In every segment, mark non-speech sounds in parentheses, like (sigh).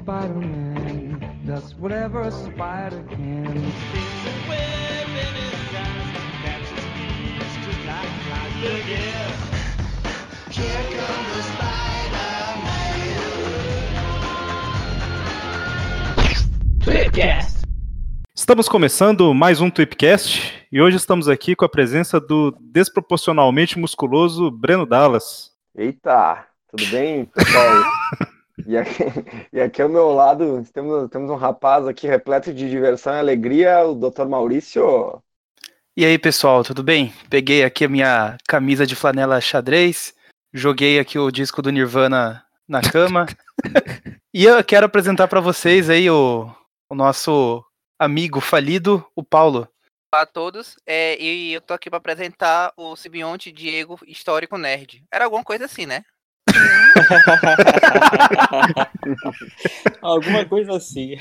Spider-Man does whatever a spider can. Estamos começando mais um Tweepcast e hoje estamos aqui com a presença do desproporcionalmente musculoso Breno Dallas. Eita, tudo bem, pessoal? (laughs) e, aqui, (laughs) e aqui ao meu lado temos, temos um rapaz aqui repleto de diversão e alegria, o Dr. Maurício. E aí, pessoal, tudo bem? Peguei aqui a minha camisa de flanela xadrez, joguei aqui o disco do Nirvana na cama. (laughs) e eu quero apresentar para vocês aí o, o nosso amigo falido, o Paulo. Olá a todos, é, e eu tô aqui para apresentar o Sibionte Diego Histórico Nerd. Era alguma coisa assim, né? (laughs) (laughs) Alguma coisa assim.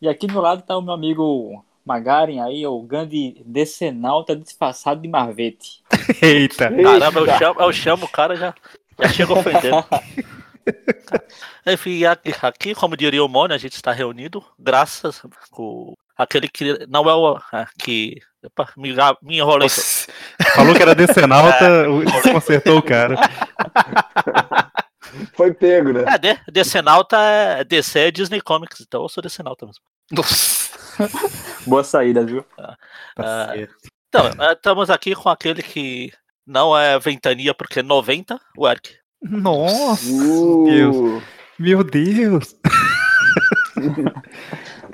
e aqui do lado tá o meu amigo Magaren aí, o grande decenalta disfarçado de marvete. Eita! Caramba, eu chamo, eu chamo o cara já, já chega ofendendo. (laughs) Enfim, aqui, aqui, como diria o Mônio, a gente está reunido graças ao aquele que não é o é, que Opa, me, me enrolei. Nossa, falou que era decenalta, (laughs) é. desconcertou o cara. (laughs) Foi pego, né? É, de, Decenalta é DC é Disney Comics, então eu sou Decenalta mesmo. Nossa. (laughs) Boa saída, viu? Ah, tá ah, então, estamos aqui com aquele que não é ventania porque é 90, o Eric. Nossa, uh. Deus. Meu Deus.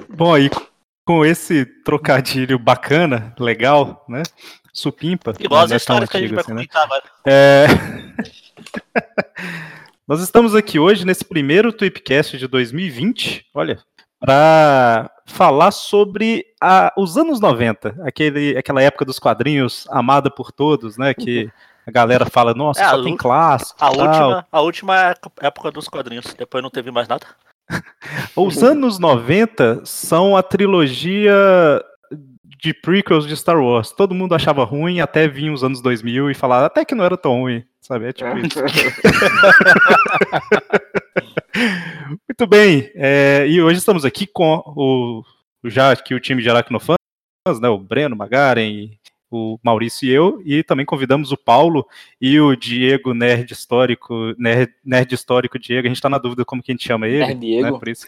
Bom, aí com esse trocadilho bacana, legal, né? Supimpa. Igual as histórias que a gente vai assim, né? agora. É... (laughs) Nós estamos aqui hoje nesse primeiro Tweepcast de 2020, olha, para falar sobre a, os anos 90, aquele, aquela época dos quadrinhos amada por todos, né? Que a galera fala, nossa, é, só tem clássico. A última, a última época dos quadrinhos, depois não teve mais nada. Os anos 90 são a trilogia de prequels de Star Wars. Todo mundo achava ruim até vir os anos 2000 e falar até que não era tão ruim, sabe? É tipo é. isso. (laughs) Muito bem, é, e hoje estamos aqui com o, já aqui o time de Aracnofãs, né, o Breno, Magaren o Maurício e eu, e também convidamos o Paulo e o Diego Nerd Histórico, Nerd, Nerd Histórico Diego, a gente está na dúvida como que a gente chama ele. Nerd Diego. Né, por isso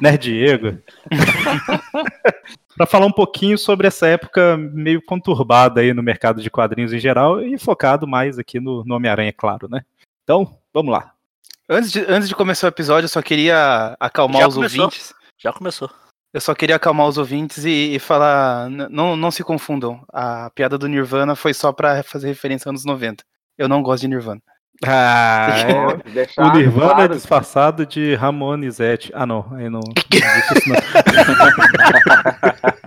Nerd Diego. (laughs) para falar um pouquinho sobre essa época meio conturbada aí no mercado de quadrinhos em geral e focado mais aqui no, no Homem-Aranha, claro, né? Então, vamos lá. Antes de, antes de começar o episódio, eu só queria acalmar Já os começou. ouvintes. Já começou. Eu só queria acalmar os ouvintes e, e falar, não, não se confundam. A piada do Nirvana foi só para fazer referência anos 90. Eu não gosto de Nirvana. (laughs) Ah, é. o Nirvana claro. é disfarçado de Ramonizete. Ah, não, aí não. não, (laughs) não. (laughs)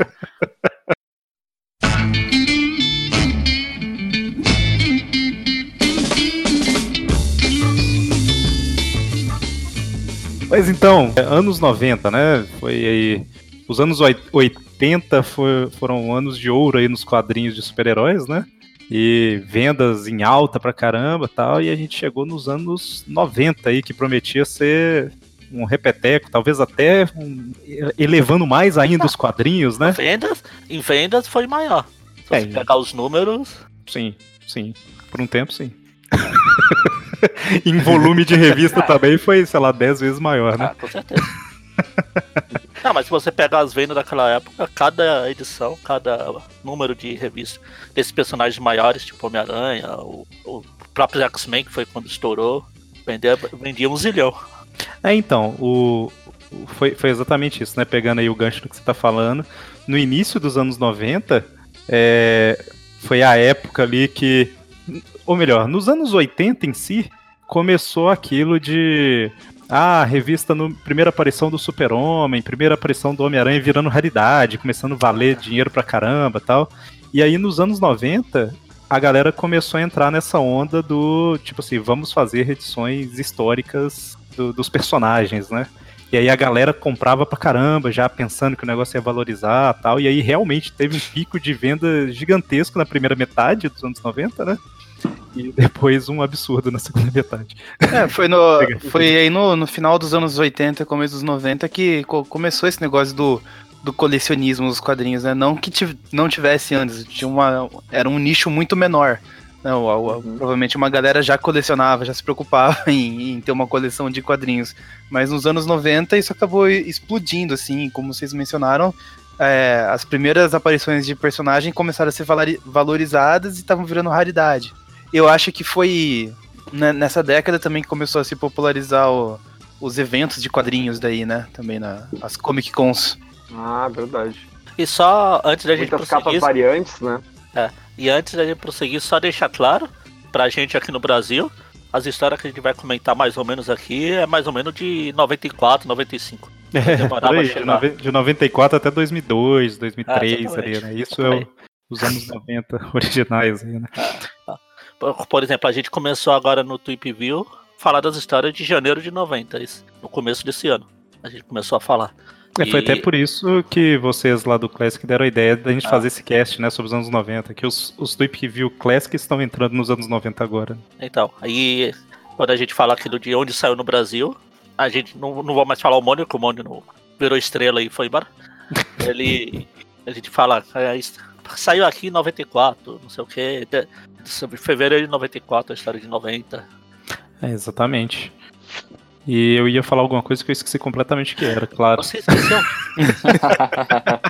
Mas então, anos 90, né? Foi aí. Os anos 80 foi, foram anos de ouro aí nos quadrinhos de super-heróis, né? E vendas em alta pra caramba tal. E a gente chegou nos anos 90 aí, que prometia ser um repeteco, talvez até um, elevando mais ainda os quadrinhos, né? Vendas, em vendas foi maior. Se é, você pegar os números. Sim, sim. Por um tempo, sim. (laughs) em volume de revista (laughs) também foi, sei lá, 10 vezes maior, né? Ah, com certeza. (laughs) Não, mas se você pegar as vendas daquela época, cada edição, cada número de revista desses personagens maiores, tipo Homem-Aranha, o, o, próprio X-Men, que foi quando estourou, vendia, vendia um zilhão. É, então, o, foi, foi exatamente isso, né? Pegando aí o gancho do que você tá falando. No início dos anos 90, é, foi a época ali que ou melhor, nos anos 80 em si, começou aquilo de. Ah, revista no primeira aparição do Super-Homem, primeira aparição do Homem-Aranha virando raridade, começando a valer dinheiro pra caramba tal. E aí nos anos 90, a galera começou a entrar nessa onda do tipo assim, vamos fazer edições históricas do, dos personagens, né? E aí a galera comprava pra caramba, já pensando que o negócio ia valorizar tal. E aí realmente teve um pico de venda gigantesco na primeira metade dos anos 90, né? E depois um absurdo na segunda metade. É, foi, no, (laughs) foi aí no, no final dos anos 80, começo dos 90, que co- começou esse negócio do, do colecionismo dos quadrinhos, né? Não que tiv- não tivesse antes, tinha uma, era um nicho muito menor. Não, o- o- Uhum. Provavelmente uma galera já colecionava, já se preocupava (laughs) em, em ter uma coleção de quadrinhos. Mas nos anos 90 isso acabou explodindo, assim, como vocês mencionaram. é, as primeiras aparições de personagem começaram a ser valori- valorizadas e estavam virando raridade. Eu acho que foi né, nessa década também que começou a se popularizar o- os eventos de quadrinhos daí, né? Também na, as Comic Cons. Ah, verdade. E só antes da gente Muitas capas prosseguir, variantes, né? e antes da gente prosseguir, só deixar claro pra gente aqui no Brasil, as histórias que a gente vai comentar mais ou menos aqui é mais ou menos de 94, 95. É, aí, a de, chegar. nove- de 94 até 2002, Ah, 2003 ali, exatamente. né? Isso é o- os anos 90 originais aí, né? Por, por exemplo, a gente começou agora no Tweep View falar das histórias de janeiro de 90, isso, no começo desse ano. A gente começou a falar. É, foi E- até por isso que vocês lá do Classic deram a ideia da gente Ah. fazer esse cast, né, sobre os anos 90, que os, os Tweep View Classic estão entrando nos anos 90 agora. Então, aí quando a gente fala aqui do de onde saiu no Brasil, a gente não, não vou mais falar o Mônio, que o Mônio não virou estrela e foi embora. (laughs) Ele. A gente fala, é, saiu aqui em 94, não sei o que. Sobre fevereiro de 94, a história de 90. É, exatamente. E eu ia falar alguma coisa que eu esqueci completamente que era, claro. Você esqueceu? (laughs)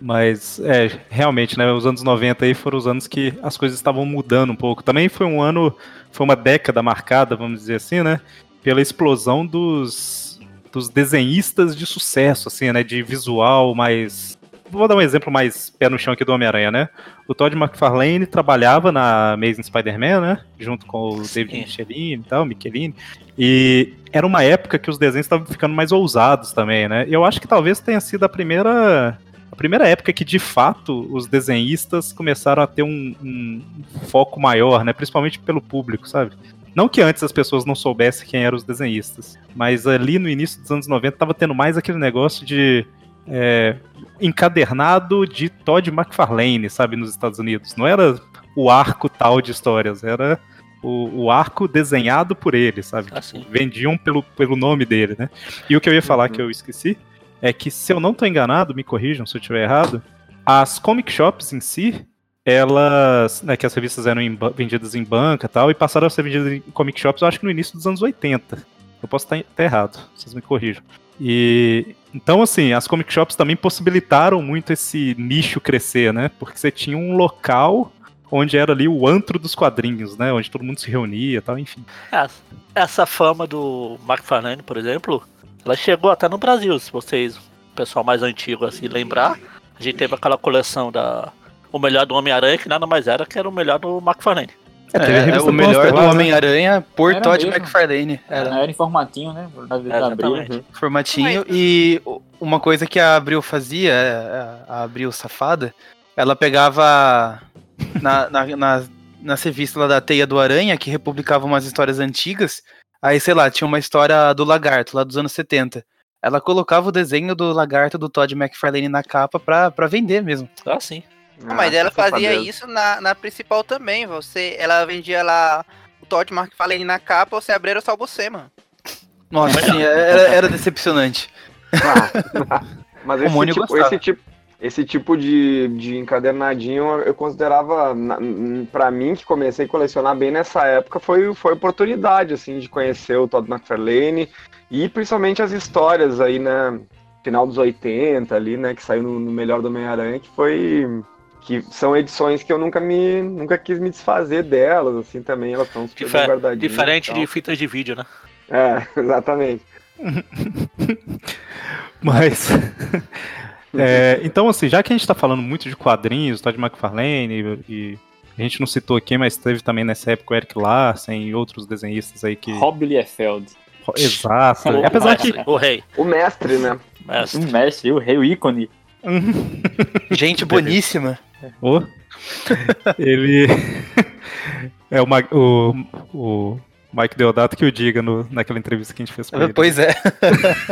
Mas, é, realmente, né, os anos 90 aí foram os anos que as coisas estavam mudando um pouco. Também foi um ano, foi uma década marcada, vamos dizer assim, né, pela explosão dos, dos desenhistas de sucesso, assim, né, de visual mais... Vou dar um exemplo mais pé no chão aqui do Homem-Aranha, né? O Todd McFarlane trabalhava na Amazing Spider-Man, né? Junto com o David Sim. Michelin e tal, Michelini. E era uma época que os desenhos estavam ficando mais ousados também, né? E eu acho que talvez tenha sido a primeira a primeira época que de fato os desenhistas começaram a ter um, um foco maior, né? Principalmente pelo público, sabe? Não que antes as pessoas não soubessem quem eram os desenhistas, mas ali no início dos anos 90 tava tendo mais aquele negócio de é, encadernado de Todd McFarlane, sabe, nos Estados Unidos. Não era o arco tal de histórias, era o, o arco desenhado por ele, sabe? Assim. vendiam pelo, pelo nome dele, né? E o que eu ia falar Uhum. que eu esqueci é que, se eu não tô enganado, me corrijam se eu estiver errado, as comic shops em si, elas, né, que as revistas eram em vendidas em banca e tal, e passaram a ser vendidas em comic shops, eu acho que no início dos anos 80. Eu posso estar, estar errado, vocês me corrijam. E então, assim, as comic shops também possibilitaram muito esse nicho crescer, né? Porque você tinha um local onde era ali o antro dos quadrinhos, né? Onde todo mundo se reunia e tal, enfim. Essa fama do McFarlane, por exemplo, ela chegou até no Brasil, se vocês, o pessoal mais antigo assim, lembrar. A gente teve aquela coleção da O Melhor do Homem-Aranha, que nada mais era que era o melhor do teve a É, é o melhor do né? Homem-Aranha por Era Todd mesmo. McFarlane. Era. Era em formatinho, né? Da, da Abril. Exatamente. formatinho. Mas- E uma coisa que a Abril fazia, é, a Abril safada, ela pegava na, na, na, nas revistas lá da Teia do Aranha, que republicava umas histórias antigas. Aí, sei lá, tinha uma história do lagarto, lá dos anos 70. Ela colocava o desenho do lagarto do Todd McFarlane na capa pra, pra vender mesmo. Ah, sim. Ah, Mas ela fazia isso na, na principal também. Você, ela vendia lá o Todd McFarlane na capa, você abria só você, mano. Nossa, (laughs) sim, era, era decepcionante. Ah, mas (laughs) O esse tipo, gostava. esse tipo, esse tipo de, de encadernadinho eu considerava, pra mim, que comecei a colecionar bem nessa época, foi, foi oportunidade, assim, de conhecer o Todd McFarlane e principalmente as histórias aí, né, final dos 80 ali, né, que saiu no, no Melhor do Homem-Aranha, que foi... que são edições que eu nunca me nunca quis me desfazer delas, assim, também, elas estão super Difer- guardadinhas. diferente de fitas de vídeo, né? É, (laughs) exatamente. (laughs) Mas. (laughs) é, então, assim, já que a gente tá falando muito de quadrinhos, Todd McFarlane, e, e a gente não citou aqui, mas teve também nessa época o Eric Larsen e outros desenhistas aí que. Rob Liefeld. Exato. O, Apesar mestre, que. o rei. O mestre, né? Mestre. Um mestre, o rei, o ícone. Gente boníssima. Ô, ele. (laughs) é o, o, o Mike Deodato que o diga no, naquela entrevista que a gente fez com ele. Pois é.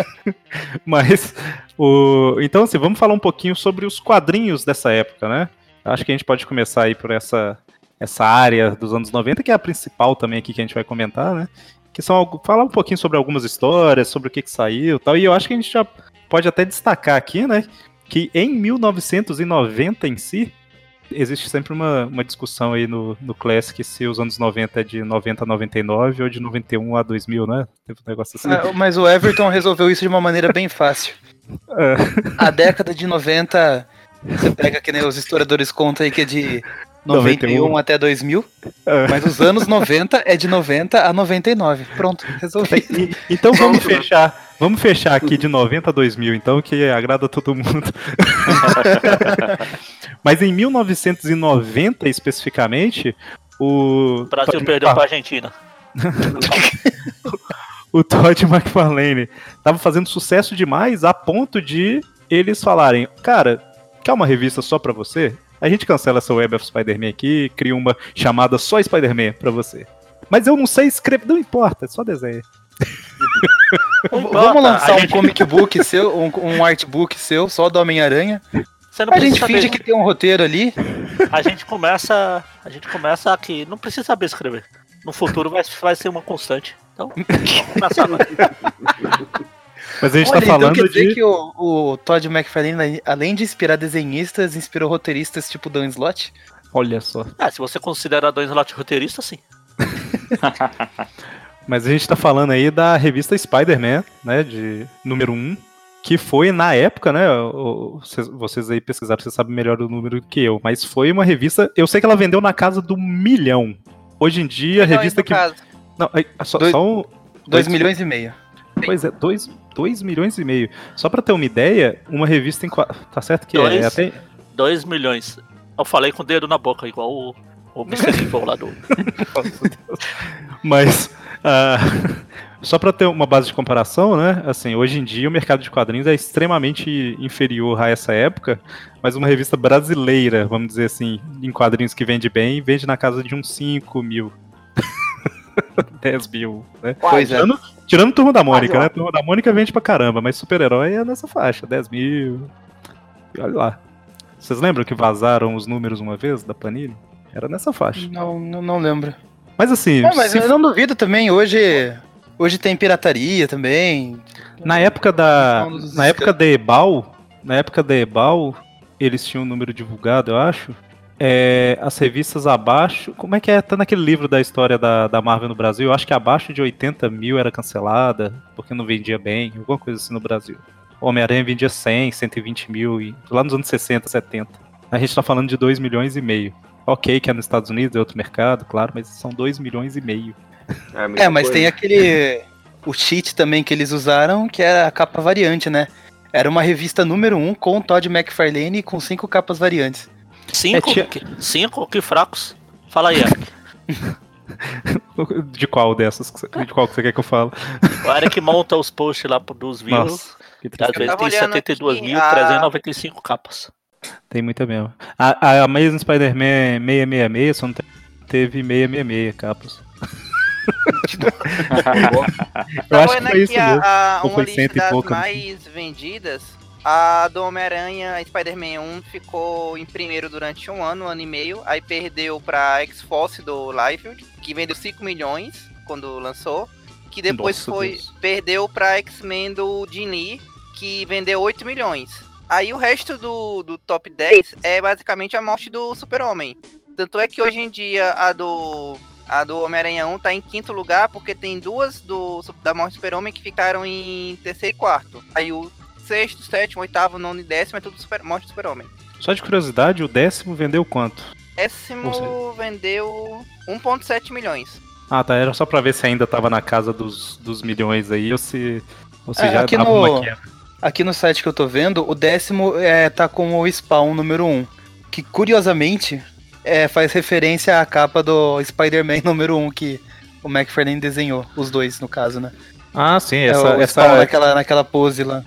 (laughs) Mas, o... então assim, vamos falar um pouquinho sobre os quadrinhos dessa época, né? Acho que a gente pode começar aí por essa, essa área dos anos 90, que é a principal também aqui que a gente vai comentar, né? Que são falar um pouquinho sobre algumas histórias, sobre o que, que saiu e tal. E eu acho que a gente já pode até destacar aqui, né? Que em 1990 em si, existe sempre uma, uma discussão aí no, no Classic se os anos 90 é de 90 a 99 ou de 91 a 2000, né? Teve um negócio assim. Ah, Mas o Everton resolveu isso de uma maneira bem fácil. (laughs) É. A década de 90, você pega que nem os historiadores contam aí que é de 91 91. até 2000, É. mas os anos 90 é de 90 a 99. Pronto, resolvi. E- então vamos fechar. Vamos fechar aqui de 90 a 2000, então, que agrada todo mundo. (laughs) Mas em 1990, especificamente, o. O Brasil Todd perdeu McFar- pra Argentina. (laughs) o Todd McFarlane tava fazendo sucesso demais a ponto de eles falarem: Cara, quer uma revista só pra você? A gente cancela essa Web of Spider-Man aqui, cria uma chamada só Spider-Man pra você. Mas eu não sei escrever, não importa, é só desenho. Vamos lançar um gente- comic book seu, um, um artbook seu, só do Homem-Aranha. A gente precisa finge saber- que tem um roteiro ali. A gente começa. A gente começa aqui. Não precisa saber escrever. No futuro vai, vai ser uma constante. Então, vamos começar. Mas a gente Olha, tá então falando quer dizer de. que o, o Todd McFarlane, além de inspirar desenhistas, inspirou roteiristas tipo Dan Slott? Olha só. Ah, se você considera dois slot roteirista, sim. (laughs) Mas a gente tá falando aí da revista Spider-Man, né? De número 1. Que foi na época, né? Vocês, aí pesquisaram, vocês sabem melhor o número que eu. Mas foi uma revista. Eu sei que ela vendeu na casa do milhão. Hoje em dia, a revista que. caso. Não, aí, só, Dois- só um. 2 Dois- milhões e meio. Pois é, 2 dois milhões e meio. Só pra ter uma ideia, uma revista em. Tá certo que é, Dois. é até. 2 milhões. Eu falei com o dedo na boca, igual o, o Mr. (laughs) Evil lá do. Mas. Ah, (laughs) só pra ter uma base de comparação, né? Assim, hoje em dia o mercado de quadrinhos é extremamente inferior a essa época, mas uma revista brasileira, vamos dizer assim, em quadrinhos que vende bem, vende na casa de uns 5 mil. (laughs) 10 mil, né? Pois é. Tirando, tirando Turma da Mônica, Quase lá. né? Turma da Mônica vende pra caramba, mas super-herói é nessa faixa, 10 mil. E olha lá. Vocês lembram que vazaram os números uma vez da Panini? Era nessa faixa. Não, não, não lembro. Mas assim, É, mas se eu não duvido também, hoje. Hoje tem pirataria também. Na época da. Na época da Ebal, na época da Ebal, eles tinham um número divulgado, eu acho. É, as revistas abaixo. Como é que é? Tá naquele livro da história da, da Marvel no Brasil. Eu acho que abaixo de 80 mil era cancelada, porque não vendia bem, alguma coisa assim no Brasil. Homem-Aranha vendia 100, 120 mil, e, lá nos anos 60, 70. A gente tá falando de 2 milhões e meio. Ok, que é nos Estados Unidos, é outro mercado, claro, mas são 2 milhões e meio. muita É, mas coisa. tem aquele. O cheat também que eles usaram, que era a capa variante, né? Era uma revista número 1 um com o Todd McFarlane com cinco capas variantes. Cinco? É, tia- que, cinco? Que fracos. Fala aí, Eric. (laughs) De qual dessas? que você- De qual que você quer que eu fale? O Eric monta os posts lá dos views. Nossa, que Às vezes tem olhando 72.395 capas. Tem muita mesmo. A, a Amazing Spider-Man 666 só não te- teve 666 capas. (laughs) Eu Tava acho que olhando foi isso a- mesmo. a- Ou uma lista das pouca, não mais vendidas. A do Homem-Aranha Spider-Man 1 ficou em primeiro durante um ano, um ano e meio. Aí perdeu pra X-Force do Liefeld, que vendeu 5 milhões quando lançou. Que depois Nossa, foi Deus. perdeu pra X-Men do Jim Lee, que vendeu 8 milhões. Aí o resto do, do top 10 é basicamente a morte do Super-Homem. Tanto é que hoje em dia a do a do Homem-Aranha 1 tá em quinto lugar porque tem duas do da morte do Super-Homem que ficaram em terceiro e quarto. Aí o sexto, sétimo, oitavo, nono e décimo é tudo super, morte do Super-Homem. Só de curiosidade, o décimo vendeu quanto? Décimo vendeu 1.7 milhões. Ah, tá. Era só pra ver se ainda tava na casa dos, dos milhões aí ou se, ou se É, já aqui dava no- uma queda. Aqui no site que eu tô vendo, o décimo é, tá com o Spawn número 1. Um, que curiosamente é, faz referência à capa do Spider-Man (laughs) número 1 um, que o McFarlane desenhou. Os dois, no caso, né? Ah, sim. É Essa, o Spawn essa, naquela, naquela pose lá.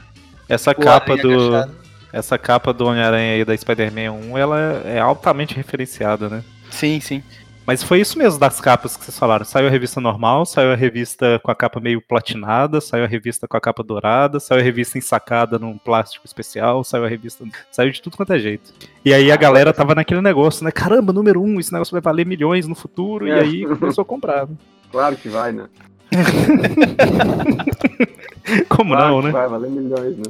essa o capa do. agachado. Essa capa do Homem-Aranha aí da Spider-Man 1, ela é altamente referenciada, né? Sim, sim. Mas foi isso mesmo das capas que vocês falaram. Saiu a revista normal, saiu a revista com a capa meio platinada, saiu a revista com a capa dourada, saiu a revista ensacada num plástico especial, saiu a revista. Saiu de tudo quanto é jeito. E aí a galera tava naquele negócio, né? Caramba, número um, esse negócio vai valer milhões no futuro. E É. aí começou a comprar. né? (laughs) Claro que vai, né? (laughs) Como Claro não, que né? Vai valer milhões, né?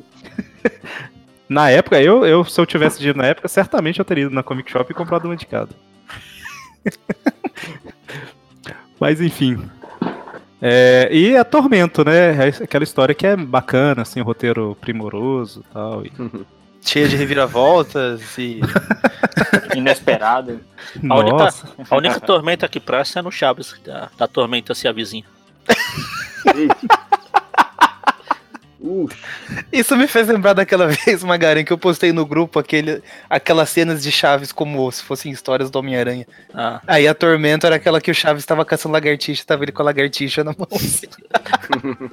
(laughs) Na época, eu, eu, se eu tivesse dinheiro na época, certamente eu teria ido na Comic Shop e comprado uma de cada. (laughs) Mas enfim. É, e a Tormento, né? É aquela história que é bacana, assim, roteiro primoroso e tal. E... Cheia de reviravoltas e. (laughs) Inesperado. A única- Nossa, A única tormenta que presta é no Chaves, da, da tormenta se avizinha. (laughs) Isso me fez lembrar daquela (laughs) vez, Magaren, que eu postei no grupo aquele, aquelas cenas de Chaves como se fossem histórias do Homem-Aranha. Ah, Aí a Tormento era aquela que o Chaves tava caçando lagartixa, tava ele com a lagartixa na mão. (laughs)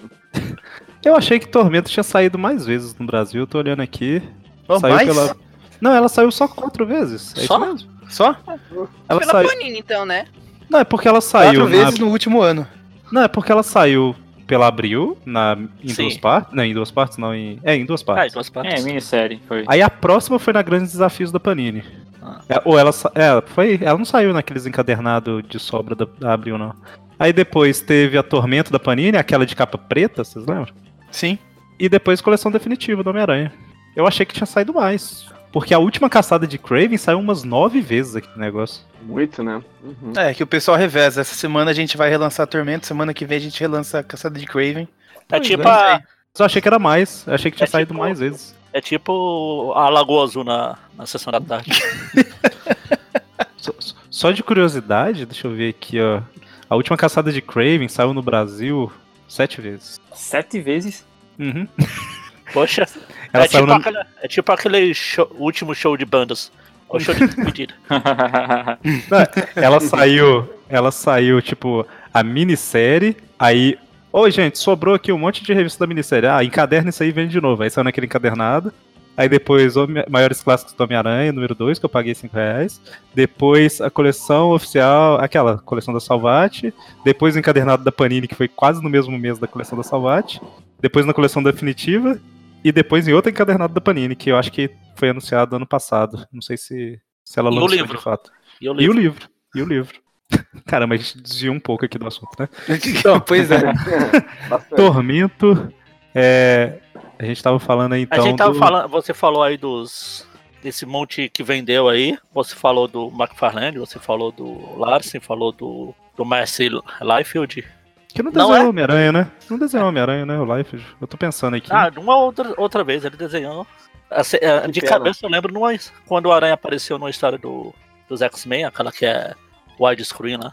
eu achei que Tormento tinha saído mais vezes no Brasil, eu tô olhando aqui. Oh, saiu mais? pela. Não, ela saiu só quatro vezes. É Só? mesmo. Só? Ela Pela saiu. Panini, então, né? Não, é porque ela saiu. Quatro na- vezes no último ano. Não, é porque ela saiu pela Abril, na... em Sim. duas partes. Não, em duas partes, não. Em... É, em duas ah, partes. em duas É, partes. minissérie. Foi. Aí a próxima foi na Grandes Desafios da Panini. Ah. É, ou ela, sa- é, foi, ela não saiu naqueles encadernados de sobra da, da Abril, não. Aí depois teve a Tormento da Panini, aquela de capa preta, vocês lembram? Sim. E depois coleção definitiva do Homem-Aranha. Eu achei que tinha saído mais. Porque a última caçada de Craven saiu umas nove vezes aqui no negócio. muito, né? Uhum. É, que o pessoal reveza. Essa semana a gente vai relançar Tormento, semana que vem a gente relança a Caçada de Craven. É Pois tipo, é. a, eu achei que era mais. Eu achei que tinha É saído tipo- mais vezes. é tipo a Lagoa Azul na, na sessão da tarde. (laughs) (laughs) Só, só de curiosidade, deixa eu ver aqui, ó. A última caçada de Craven saiu no Brasil sete vezes. Sete vezes. Uhum. (laughs) Poxa, Ela é, tipo no- aquele, é tipo aquele show- último show de bandas. O show de (laughs) despedida. Ela saiu. Ela saiu, tipo, a minissérie. Aí. Oi, gente, sobrou aqui um monte de revista da minissérie. Ah, encaderna isso aí e vende de novo. Aí saiu naquele encadernado. Aí depois, Home- Maiores Clássicos do Homem-Aranha, número 2, que eu paguei 5 reais. Depois, a coleção oficial, aquela coleção da Salvati. Depois, o encadernado da Panini, que foi quase no mesmo mês da coleção da Salvati. Depois, na coleção definitiva. E depois, em outro encadernado da Panini, que eu acho que foi anunciado ano passado. Não sei se, se ela E o lançou livro? de fato. E o E o livro. livro. E o livro. (laughs) Caramba, a gente desviou um pouco aqui do assunto, né? (laughs) Então, pois é. (laughs) Tormento. é, a gente tava falando aí então. a gente tava do- falando, você falou aí dos desse monte que vendeu aí. Você falou do McFarlane, você falou do Larsen, falou do do Mercy Liefeld. Que não Não desenhou é? Homem-Aranha, né? Não desenhou Homem-Aranha, né? O Life. Eu tô pensando aqui. Ah, uma outra outra vez ele desenhou. Assim, é, de pena. cabeça eu lembro numa, quando o Aranha apareceu numa história do dos X-Men, aquela que é widescreen a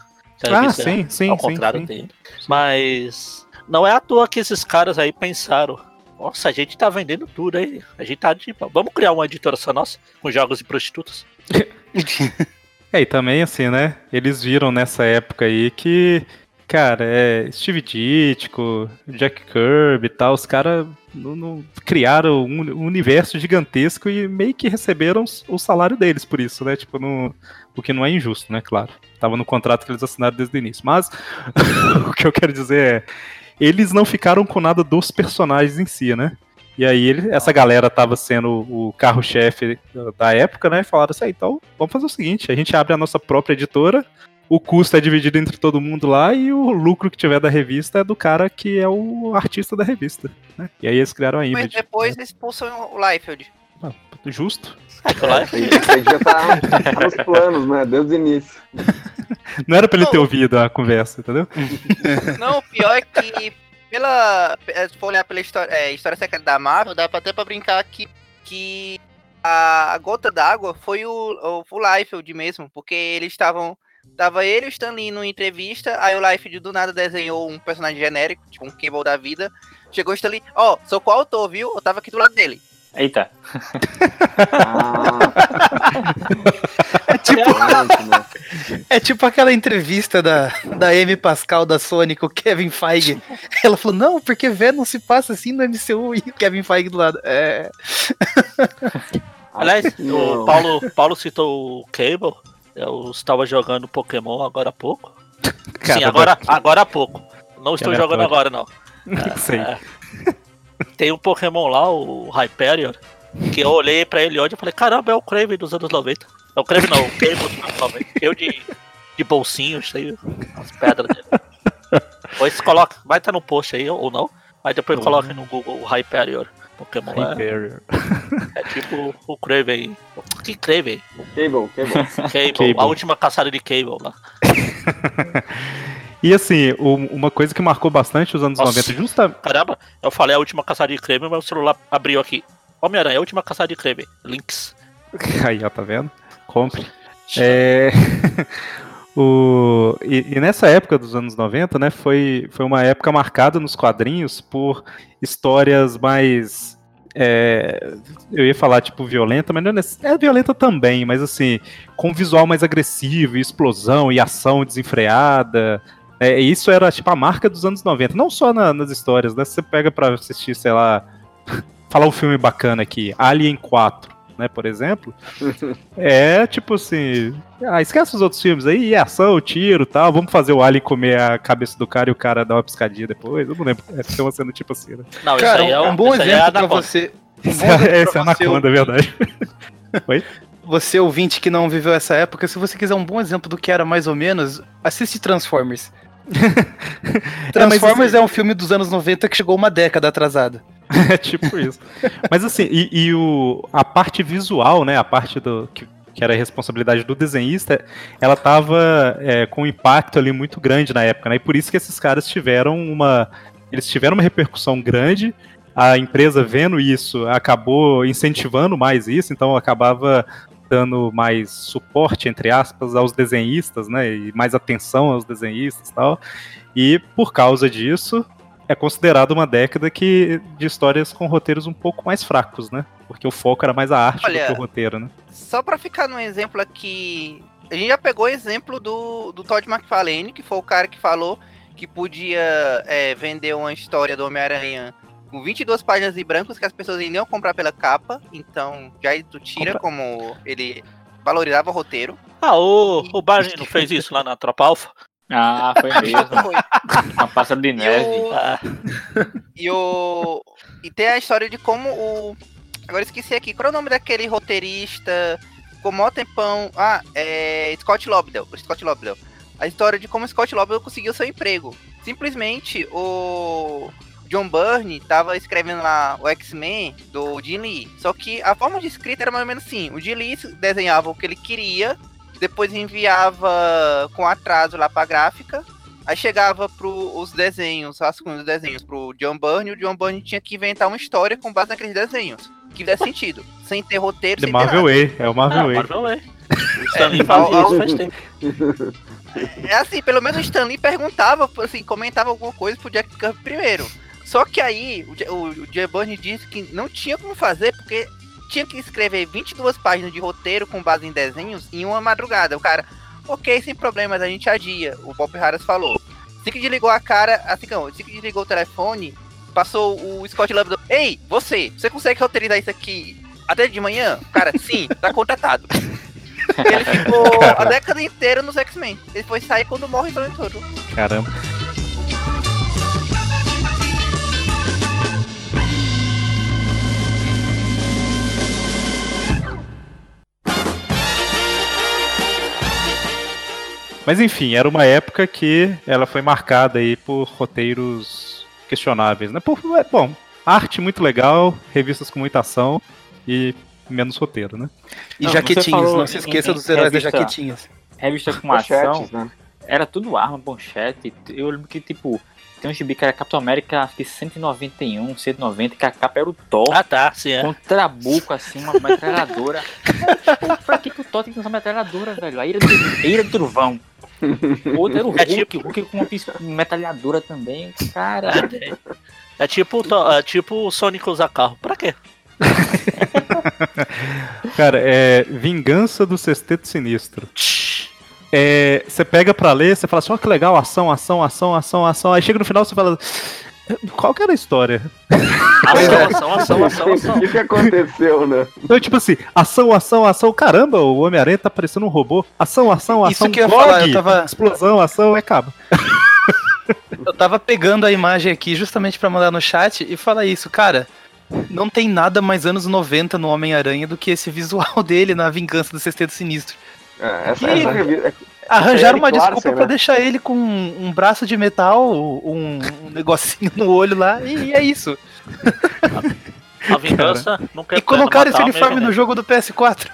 Ah, revista sim, sim, ao sim, contrário sim. tem. Mas não é à toa que esses caras aí pensaram. Nossa, a gente tá vendendo tudo aí. A gente tá tipo, vamos criar uma editora só nossa, com jogos e prostitutas. (laughs) (laughs) É, e também assim, né? Eles viram nessa época aí que, cara, é Steve Ditko, Jack Kirby e tal, os caras criaram um universo gigantesco e meio que receberam o salário deles por isso, né? Tipo, no, o que não é injusto, né? Claro. Tava no contrato que eles assinaram desde o início. Mas (laughs) o que eu quero dizer é, eles não ficaram com nada dos personagens em si, né? E aí ele- essa galera tava sendo o carro-chefe da época, né? E falaram assim, ah, então vamos fazer o seguinte, a gente abre a nossa própria editora, o custo é dividido entre todo mundo lá e o lucro que tiver da revista é do cara que é o artista da revista, né? E aí eles criaram a Mas Image. depois expulsam o Liefeld. Ah, justo. Isso aí já tá, tá nos planos, né? Desde o início. (laughs) Não era pra ele ter ouvido a conversa, entendeu? (laughs) Não, o pior é que pela. eh, Se for olhar pela história, é, história secreta da Marvel, dá pra até pra brincar que, que a, a gota d'água foi o, o, o Liefeld mesmo, porque eles estavam. Tava ele e o Stan Lee numa entrevista, aí o Liefeld do nada desenhou um personagem genérico, tipo um Cable da vida. Chegou o Stan Lee, ó, sou qual autor, viu? Eu tava aqui do lado dele. Eita. (laughs) Ah, É tipo, é tipo aquela entrevista da, da Amy Pascal da Sony com o Kevin Feige. Ela falou, não, porque Venom se passa assim no MCU e o Kevin Feige do lado. É. Aliás, Não. o Paulo, Paulo citou o Cable. Eu estava jogando Pokémon agora há pouco. (laughs) Sim, Cara, agora, agora há pouco. Não estou jogando agora, não. (laughs) Sei. É. Tem um Pokémon lá, o Hyperion, que eu olhei pra ele hoje e falei, caramba, é o Kraven dos anos 90. É o Kraven não, o Cable dos anos 90. Eu de, de bolsinho, cheio as pedras dele. (laughs) Depois coloca, vai estar no post aí ou não. Aí depois Uhum. coloca no Google o Hyperion. Pokémon é, Hyperior. é tipo o Kraven. Que Kraven? Cable, Cable. Cable, (laughs) Cable. a última caçada de Cable lá. (laughs) E assim, uma coisa que marcou bastante os anos Nossa. 90, justamente. Caramba, eu falei a última caçada de Kraven, mas o celular abriu aqui. Homem-Aranha, a última caçada de Kraven. Links. (laughs) Aí, ó, tá vendo? Compre. É. o... e, e nessa época dos anos 90, né, foi, foi uma época marcada nos quadrinhos por histórias mais. é, eu ia falar, tipo, violenta, mas não é, é violenta também, mas assim, com visual mais agressivo, explosão e ação desenfreada. É, isso era, tipo, a marca dos anos 90. Não só na- nas histórias, né? Você pega pra assistir, sei lá. (laughs) falar um filme bacana aqui, Alien 4 né, por exemplo, é tipo assim, ah, esquece os outros filmes aí, é ação, tiro tal, vamos fazer o Alien comer a cabeça do cara e o cara dar uma piscadinha depois, eu não lembro, é, uma cena tipo assim, né? Não, Cara, isso aí é um, um bom é exemplo pra Anaconda. você. Um Esse é, esse é pra Anaconda, é verdade. (laughs) Você ouvinte que não viveu essa época, se você quiser um bom exemplo do que era mais ou menos, assiste Transformers. (laughs) Transformers é, um filme dos anos 90 que chegou uma década atrasada. (laughs) É tipo isso. Mas assim, e, e o, a parte visual, né? A parte do. Que, que era a responsabilidade do desenhista, ela tava é, com um impacto ali muito grande na época, né? E por isso que esses caras tiveram uma. Eles tiveram uma repercussão grande. A empresa vendo isso acabou incentivando mais isso, então acabava dando mais suporte, entre aspas, aos desenhistas, né? E mais atenção aos desenhistas e tal. E por causa disso, é considerado uma década que de histórias com roteiros um pouco mais fracos, né? Porque o foco era mais a arte Olha, do que o roteiro, né? Só pra ficar num exemplo aqui, a gente já pegou o exemplo do, do Todd McFarlane, que foi o cara que falou que podia é, vender uma história do Homem-Aranha com 22 páginas em brancos que as pessoas ainda iam comprar pela capa, então já tu tira Compra- como ele valorizava o roteiro. Ah, o, o Barney não fez isso lá na Tropa Alpha? Ah, foi (laughs) mesmo. Foi. Uma pássaro de E neve. o, Ah, e o. E tem a história de como o. Agora esqueci aqui, qual é o nome daquele roteirista? Ficou mó tempão. Ah, é. Scott Lobdell. o Scott Lobdell. A história de como Scott Lobdell conseguiu seu emprego. Simplesmente o. John Byrne tava escrevendo lá o X-Men do Jim Lee. Só que a forma de escrita era mais ou menos assim. O Jim Lee desenhava o que ele queria, depois enviava com atraso lá pra gráfica. Aí chegava pro os desenhos, as dos desenhos pro John Byrne, e o John Byrne tinha que inventar uma história com base naqueles desenhos. Que desse sentido. Sem ter roteiro, The sem Marvel ter nada. É o Marvel ah, Way. Marvel (laughs) Way. O Stanley É, fazia ao- faz tempo. É assim, pelo menos o Stan Lee perguntava, assim, comentava alguma coisa pro Jack Kirby primeiro. Só que aí o, o, o disse que não tinha como fazer, porque tinha que escrever 22 páginas de roteiro com base em desenhos em uma madrugada. O cara, ok, sem problemas, a gente adia. O Bob Harris falou. Assim que desligou a cara, assim que, não, assim que desligou o telefone, passou o Scott Lobdell. Ei, você, você consegue roteirizar isso aqui até de manhã? Cara, sim, tá contratado. (laughs) Ele ficou a década inteira nos X-Men. Ele foi sair quando morre o todo. Caramba. Mas enfim, era uma época que ela foi marcada aí por roteiros questionáveis, né? Por, é, bom, arte muito legal, revistas com muita ação e menos roteiro, né? E Não, jaquetinhas, falou não se esqueça em dos heróis das jaquetinhas. Revista com ação. Né? Era tudo arma, ponchete. Eu lembro que, tipo, tem um gibi que era Capitão América, acho que 191, 190, que a capa era o Thor. Ah, tá, sim, é. Com um trabuco, assim, uma metralhadora. (laughs) Tipo, pra que, que o Thor tem que usar metralhadora, velho? A ira do, a ira do trovão. Outro era o (laughs) É Hulk, o Hulk com uma metralhadora também. Cara, É tipo, o To- é tipo o Sonic usar carro. Pra quê? (laughs) Cara, é Vingança do Sexteto Sinistro. É, você pega pra ler, você fala assim, ó que legal, ação, ação, ação, ação, ação. Aí chega no final você fala, Qual que era a história? Ação, ação, ação, ação, ação. O que, que aconteceu, né? Então, tipo assim, ação, ação, ação. Caramba, o Homem-Aranha tá parecendo um robô. Ação, ação, Isso ação. que eu ia Gog, falar, eu tava- Explosão, ação, é cabo. (laughs) Eu tava pegando a imagem aqui justamente pra mandar no chat e falar isso, cara. Não tem nada mais anos 90 no Homem-Aranha do que esse visual (laughs) dele na Vingança do Sexteto Sinistro. É, essa, Que- essa revista. Arranjaram uma desculpa né? pra deixar ele com um, braço de metal, um, um negocinho no olho lá, e, é isso. A vingança nunca é E colocaram esse uniforme no jogo do PS4.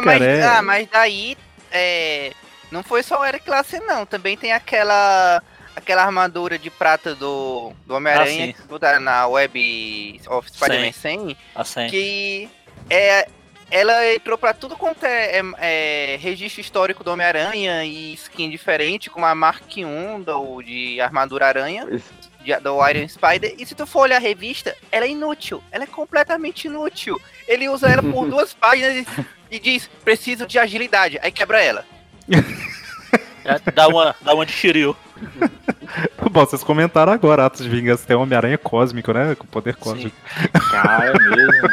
Mas, Cara, é- ah, mas daí é, não foi só o Eric Larsen, não. Também tem aquela aquela armadura de prata do, do Homem-Aranha Ah, que botaram na web of Spider-Man 100, Assim. que é, ela entrou pra tudo quanto é, é- é registro histórico do Homem-Aranha e skin diferente, como a Mark I do, de armadura aranha, de- do Iron Spider. E se tu for olhar a revista, ela é inútil. Ela é completamente inútil. Ele usa ela por (laughs) duas páginas e, e diz: preciso de agilidade. Aí quebra ela. (laughs) É, dá, uma, dá uma de Shiryu. (laughs) Bom, vocês comentaram agora, Atos de Vingança tem Homem-Aranha cósmico, né? Com poder cósmico. Cara, é mesmo.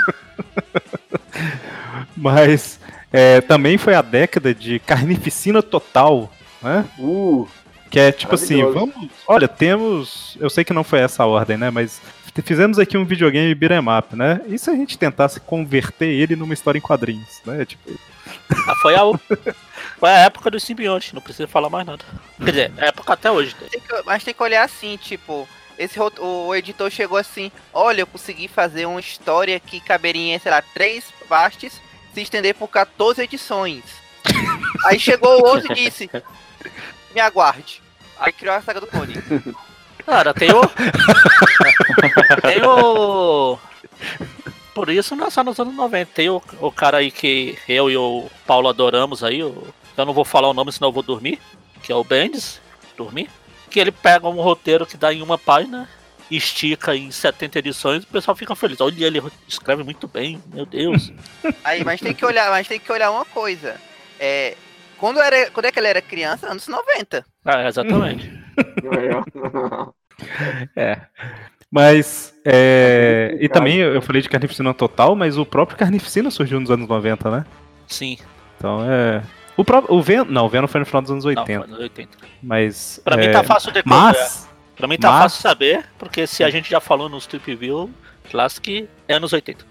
(laughs) Mas é, também foi a década de carnificina total, né? Uh, Que é tipo assim, vamos. Olha, temos. Eu sei que não foi essa a ordem, né? Mas fizemos aqui um videogame beat'em up, né? E se a gente tentasse converter ele numa história em quadrinhos, né? Tipo, Ah, foi, a, (laughs) foi a época do simbionte, não precisa falar mais nada. Quer dizer, é a época até hoje. Tem que- mas tem que olhar assim, tipo, esse o editor chegou assim, olha, eu consegui fazer uma história que caberia em, sei lá, três partes, se estender por 14 edições. (laughs) Aí chegou o outro e disse, me aguarde. Aí criou a saga do clone. Cara, tem o. tem o. Por isso não é só nos anos 90. Tem o, o cara aí que eu e o Paulo adoramos aí. O, eu não vou falar o nome, senão eu vou dormir. Que é o Bendis. Dormir. Que ele pega um roteiro que dá em uma página, estica em 70 edições e o pessoal fica feliz. Olha, ele escreve muito bem, meu Deus. (laughs) Aí, mas tem que olhar, mas tem que olhar uma coisa. É, quando, era, quando é que ele era criança? Anos 90. ah, exatamente. (laughs) é. Mas. É, e também eu falei de carnificina total, mas o próprio carnificina surgiu nos anos 90, né? Sim. Então é. O próprio. O Venom. Não, o Venom foi no final dos anos Não, 80. foi nos 80. Mas. Pra é, mim tá fácil de decorar. Mas. Pra mim tá mas- fácil saber, porque se a gente já falou nos Trip View Classic, é anos 80.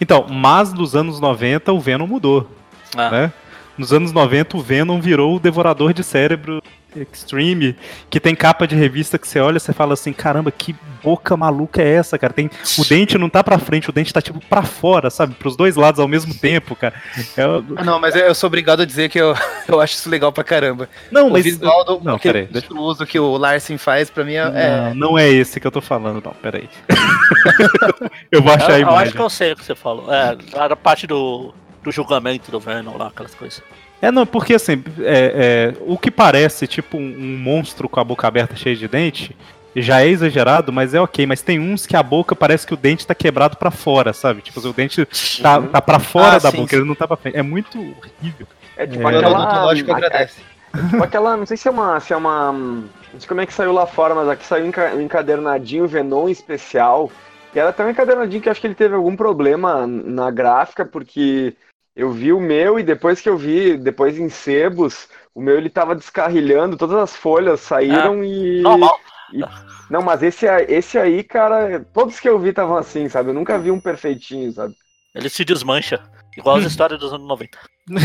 Então, mas nos anos 90 o Venom mudou. Ah, né? Nos anos 90 o Venom virou o devorador de cérebro Extreme, que tem capa de revista que você olha e você fala assim, caramba, que boca maluca é essa, cara? Tem, o dente não tá pra frente, o dente tá tipo pra fora, sabe? Pros dois lados ao mesmo tempo, cara. É, Ah, não, mas eu sou obrigado a dizer que eu, (laughs) eu acho isso legal pra caramba. não, o mas visual do não, aquele peraí, deixa- uso que o Larsen faz, pra mim, é... é- não, não é esse que eu tô falando, não, peraí. (laughs) eu vou achar a eu, eu acho que eu sei o que você falou. É, era parte do, do julgamento do Venom lá, aquelas coisas. É, não, porque assim, é, é, o que parece tipo um, um monstro com a boca aberta cheia de dente já é exagerado, mas é ok. Mas tem uns que a boca parece que o dente tá quebrado pra fora, sabe? Tipo, o dente tá, tá pra fora Ah, da sim, boca, sim. ele não tá pra frente. É muito horrível. É tipo É. Aquela. odontológico a- agradece. Tipo aquela, não sei se é uma, se é uma, não sei como é que saiu lá fora, mas aqui saiu um enca- encadernadinho Venom especial, que era até um encadernadinho que eu acho que ele teve algum problema na gráfica, porque eu vi o meu e depois que eu vi, depois em sebos, o meu ele tava descarrilhando, todas as folhas saíram e... Normal. Não, mas esse, a- esse aí, cara, todos que eu vi estavam assim, sabe? Eu nunca vi um perfeitinho, sabe? Ele se desmancha. Igual as (laughs) histórias dos anos 90. (laughs)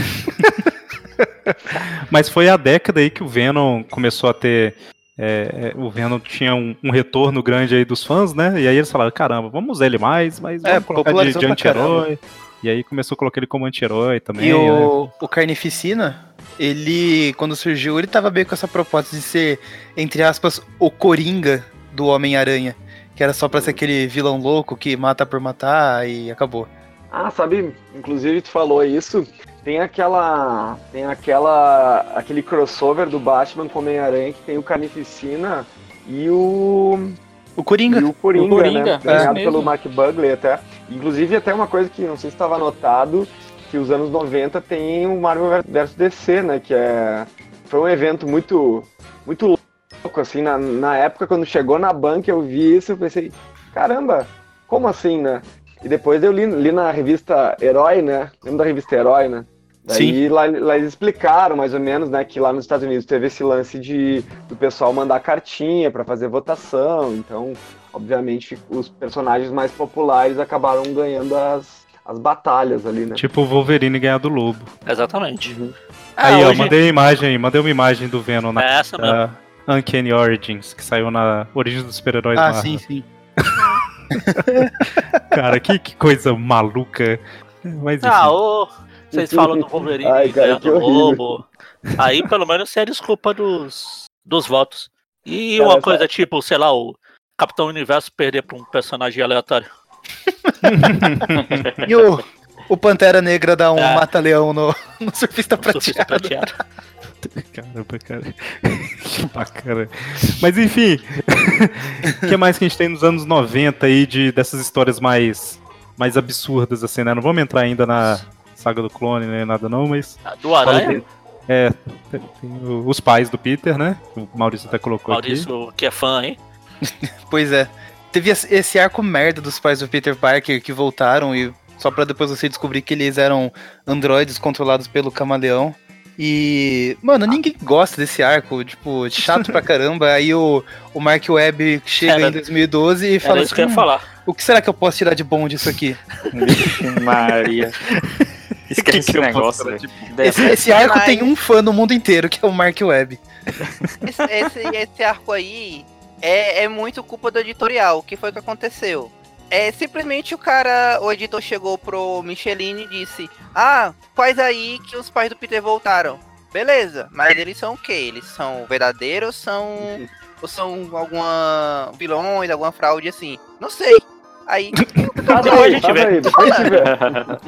Mas foi a década aí que o Venom começou a ter. é, é, o Venom tinha um, um retorno grande aí dos fãs, né? E aí eles falaram: caramba, vamos usar ele mais, mas É, vamos colocar de, de anti-herói. E aí começou a colocar ele como anti-herói também. E né? o, o Carnificina, ele, quando surgiu, ele tava bem com essa proposta de ser, entre aspas, o Coringa do Homem-Aranha. Que era só pra ser aquele vilão louco que mata por matar e acabou. Ah, sabe, inclusive tu falou isso, tem aquela. Tem aquela. aquele crossover do Batman com o Homem-Aranha que tem o Carnificina e o. O Coringa. E o Coringa, O Coringa, né? é pelo Mark Bugley até. Inclusive até uma coisa que não sei se estava anotado, que os anos 90 tem o Marvel vs DC, né? Que é. Foi um evento muito. muito louco assim, na, na época, quando chegou na banca, eu vi isso, eu pensei, caramba, como assim, né? E depois eu li, li na revista Herói, né? Lembra da revista Herói, né? Daí lá, lá eles explicaram mais ou menos, né, que lá nos Estados Unidos teve esse lance de do pessoal mandar cartinha para fazer votação. Então, obviamente, os personagens mais populares acabaram ganhando as, as batalhas ali, né? Tipo o Wolverine ganhar do Lobo. Exatamente. aí, Ah, ó, hoje- mandei a imagem, mandei uma imagem do Venom na É essa mesmo. da Uncanny Origins, que saiu na Origem dos Super-Heróis Ah, Marvel. sim, sim. (laughs) Cara, que, que coisa maluca. Mas. Ah, ô, vocês (laughs) falam do Wolverine Ai, cara, ganhando que o horrível. Lobo. Aí pelo menos você é desculpa dos, dos votos. E Cara, uma coisa tipo, sei lá, o Capitão Universo perder pra um personagem aleatório. (laughs) E o, o Pantera Negra dá um É. mata-leão no, (laughs) no surfista surfista prateado. prateado. Caramba, cara. que bacana. Mas enfim, o que mais que a gente tem nos anos 90 aí de, dessas histórias mais, mais absurdas, assim, né? Não vamos entrar ainda na saga do clone, nem nada não, mas. Do Aranha, É, tem, tem o- os pais do Peter, né? O Maurício até colocou aqui. Maurício, que é fã, hein? (laughs) Pois é. Teve esse arco merda dos pais do Peter Parker que voltaram e só pra depois você descobrir que eles eram androides controlados pelo camaleão. E, mano, ninguém gosta desse arco, tipo, chato pra (laughs) caramba. Aí o, o Mark Webb chega Era- em 2012 e fala isso que eu ia "Hum, falar. o que será que eu posso tirar de bom disso aqui? (laughs) Maria. Esquece esse que eu posso negócio, falar velho. Esse, esse arco Mas- tem um fã no mundo inteiro, que é o Mark Webb. Esse, esse, esse arco aí é, é muito culpa do editorial. O que foi que aconteceu? É simplesmente o cara, o editor chegou pro Michelin e disse: Ah, faz aí que os pais do Peter voltaram. Beleza, mas eles são o quê? Eles são verdadeiros são. ou são alguma vilões, alguma fraude assim? Não sei. Aí, Faz Depois a aí, gente faz vê. aí, depois a gente vê.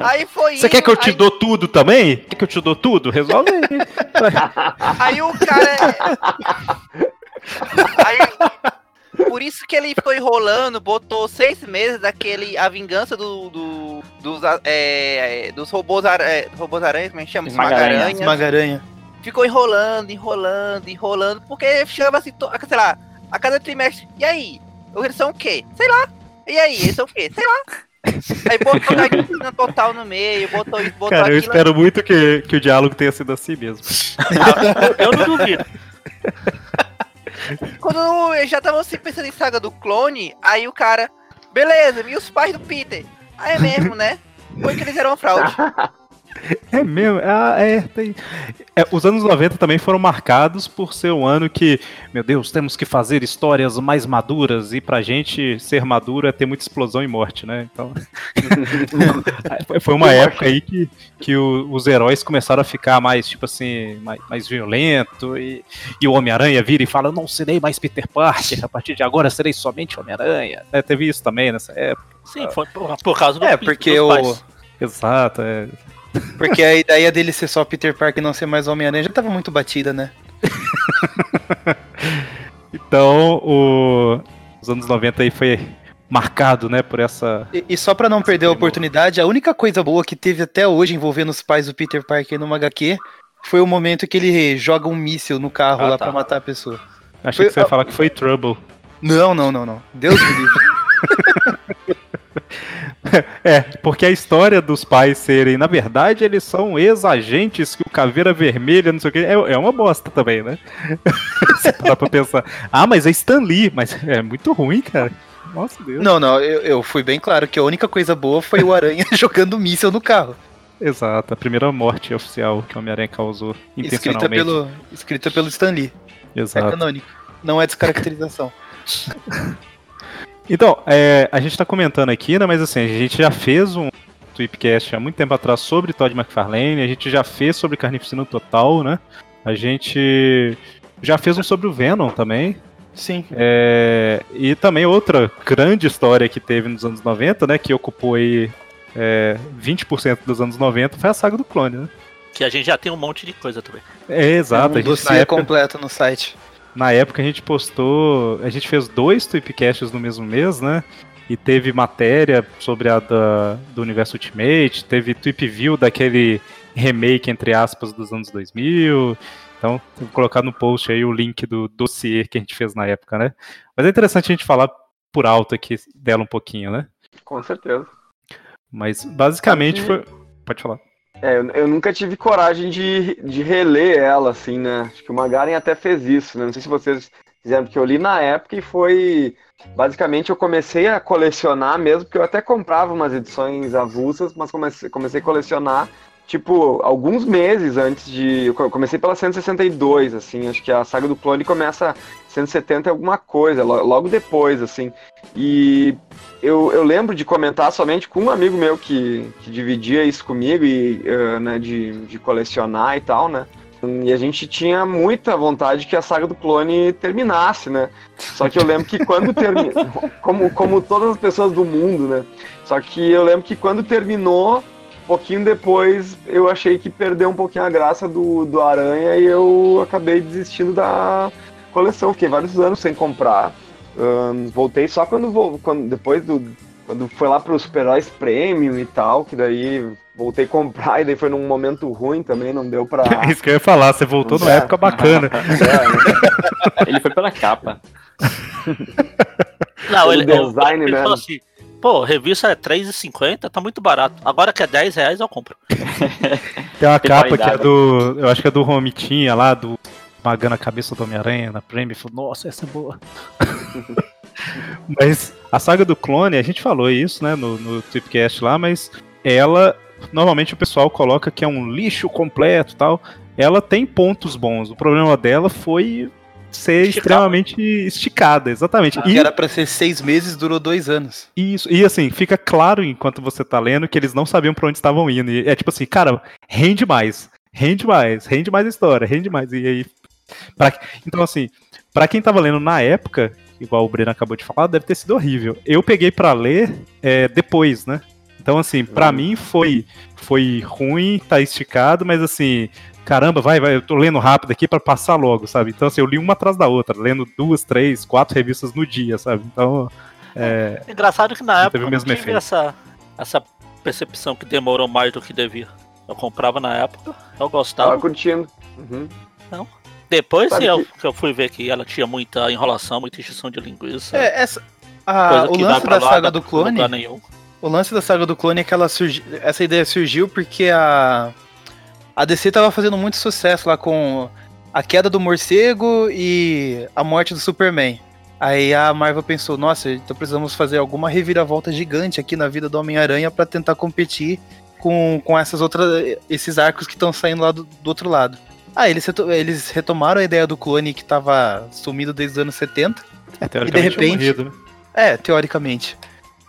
(laughs) aí foi Você quer que eu te aí- dou tudo também? Quer que eu te dou tudo? Resolve aí. (laughs) Aí o cara. (laughs) Aí. Por isso que ele ficou enrolando, botou seis meses daquele. A vingança do, do- dos, a- é, dos robôs, é, robôs aranhas, como é que chama? Esmaga-aranha. Esmaga-aranha. Ficou enrolando, enrolando, enrolando, porque chama assim, sei lá, a cada trimestre. E aí? Eles são o quê? Sei lá. E aí? Eles são o quê? Sei lá. Aí botou a disciplina total no meio, botou isso, botou Cara, eu aquilo. espero muito que, que o diálogo tenha sido assim mesmo. (laughs) Eu não duvido. Quando eu já tava assim pensando em saga do clone, aí o cara, beleza, e os pais do Peter? Ah, é mesmo, né? Foi que eles eram fraude. (laughs) É mesmo? Ah, é, tem. É, os anos 90 também foram marcados por ser um ano que, meu Deus, temos que fazer histórias mais maduras e pra gente ser maduro é ter muita explosão e morte, né? Então. (laughs) Foi- uma época aí que, que o- os heróis começaram a ficar mais, tipo assim, mais, mais violento e, e o Homem-Aranha vira e fala: Eu não serei mais Peter Parker, a partir de agora serei somente Homem-Aranha. É, teve isso também nessa época. Sim, foi por, por causa do É, porque o. Exato, é. Porque a ideia dele ser só Peter Parker e não ser mais Homem-Aranha já tava muito batida, né? (laughs) Então, o- os anos 90 aí foi marcado, né, por essa. E, e só pra não perder a oportunidade, a única coisa boa que teve até hoje envolvendo os pais do Peter Parker numa HQ foi o momento que ele joga um míssil no carro Ah, lá tá. pra matar a pessoa. Achei Foi- que você ia falar que foi Trouble. Não, não, não, não. Deus me livre. (laughs) (laughs) É, porque a história dos pais serem, na verdade, eles são ex-agentes que o Caveira Vermelha, não sei o que, é, é uma bosta também, né? (laughs) Você parar pra pensar. Ah, mas é Stan Lee, mas é muito ruim, cara. Nossa Deus. Não, não, eu, eu fui bem claro que a única coisa boa foi o Aranha (laughs) jogando míssil no carro. Exato, a primeira morte oficial que o Homem-Aranha causou Escrita intencionalmente. pelo, escrita pelo Stan Lee. É Exato. canônico. Não é descaracterização. Então, é, a gente tá comentando aqui, né? Mas assim, a gente já fez um Tweepcast há muito tempo atrás sobre Todd McFarlane, a gente já fez sobre Carnificina Total, né? A gente já fez um sobre o Venom também. Sim. É, e também outra grande história que teve nos anos 90, né? Que ocupou aí é, 20% dos anos 90 foi a saga do clone, né? Que a gente já tem um monte de coisa também. É, exato. um a gente, na, dossiê época, completo no site. Na época a gente postou. A gente fez dois Tweepcasts no mesmo mês, né? E teve matéria sobre a da, do universo Ultimate, teve Tweep View daquele remake, entre aspas, dos anos 2000. Então, vou colocar no post aí o link do dossiê que a gente fez na época, né? Mas é interessante a gente falar por alto aqui dela um pouquinho, né? Com certeza. Mas basicamente foi. Pode falar. É, eu, nunca tive coragem de, de reler ela, assim, né? Acho que o Magaren até fez isso, né? Não sei se vocês fizeram, porque eu li na época e foi. Basicamente, eu comecei a colecionar mesmo, porque eu até comprava umas edições avulsas, mas comecei, comecei a colecionar, tipo, alguns meses antes de. Eu co- comecei pela 162, assim, acho que a saga do clone começa 170 e alguma coisa, lo- logo depois, assim. E eu, eu lembro de comentar somente com um amigo meu que, que dividia isso comigo e, eh, né, de, de colecionar e tal, né? E a gente tinha muita vontade que a saga do clone terminasse, né? Só que eu lembro que quando terminou, (laughs) como, como todas as pessoas do mundo, né? Só que eu lembro que quando terminou, pouquinho depois eu achei que perdeu um pouquinho a graça do, do Aranha e eu acabei desistindo da coleção. Fiquei vários anos sem comprar. Ahn, voltei só quando, vou- quando depois do quando foi lá para os super-heróis premium e tal, que daí voltei a comprar (laughs) e daí foi num momento ruim também, não deu pra. É (laughs) isso que eu ia falar, você voltou numa É. época bacana. (laughs) É, Ele foi pela capa. Não, ele, design, ele né? falou assim, pô, revista é R$3,50, tá muito barato. Agora que é 10 reais eu compro. (laughs) Tem uma Tem capa que é do. Eu acho que é do Romitinha lá, do. Magando a cabeça do Homem-Aranha na Prêmio. Falou, nossa, essa é boa. (laughs) mas a saga do clone, a gente falou isso, né, no, no Tripcast lá, mas ela. Normalmente o pessoal coloca que é um lixo completo e tal. Ela tem pontos bons. O problema dela foi ser Esticada. extremamente esticada, exatamente. Que era pra ser seis meses, durou dois anos. Isso, e assim, fica claro enquanto você tá lendo que eles não sabiam pra onde estavam indo. E é tipo assim, cara, rende mais, rende mais, rende mais a história, rende mais. E aí. pra- então, assim, pra quem tava lendo na época, igual o Breno acabou de falar, deve ter sido horrível. Eu peguei pra ler é, depois, né? Então, assim, pra mim foi, foi ruim, tá esticado, mas assim. Caramba, vai, vai, eu tô lendo rápido aqui pra passar logo, sabe? Então, assim, eu li uma atrás da outra, lendo duas, três, quatro revistas no dia, sabe? Então, é, Engraçado que na Não época eu não tive efeito. essa, essa percepção que demorou mais do que devia. Eu comprava na época, eu tava gostava. curtindo. Uhum. Depois Sabe sim, eu, que- que eu fui ver que ela tinha muita enrolação, muita encheção de linguiça. É, essa. a- o que lance da saga do clone. O lance da saga do clone é que ela surgi... essa ideia surgiu porque a a DC tava fazendo muito sucesso lá com a queda do morcego e a morte do Superman. Aí a Marvel pensou, nossa, então precisamos fazer alguma reviravolta gigante aqui na vida do Homem-Aranha pra tentar competir com, com essas outras esses arcos que estão saindo lá do, do outro lado. Aí eles, eles retomaram a ideia do clone que tava sumido desde os anos 70 é teoricamente repente- morrido, né? é, teoricamente.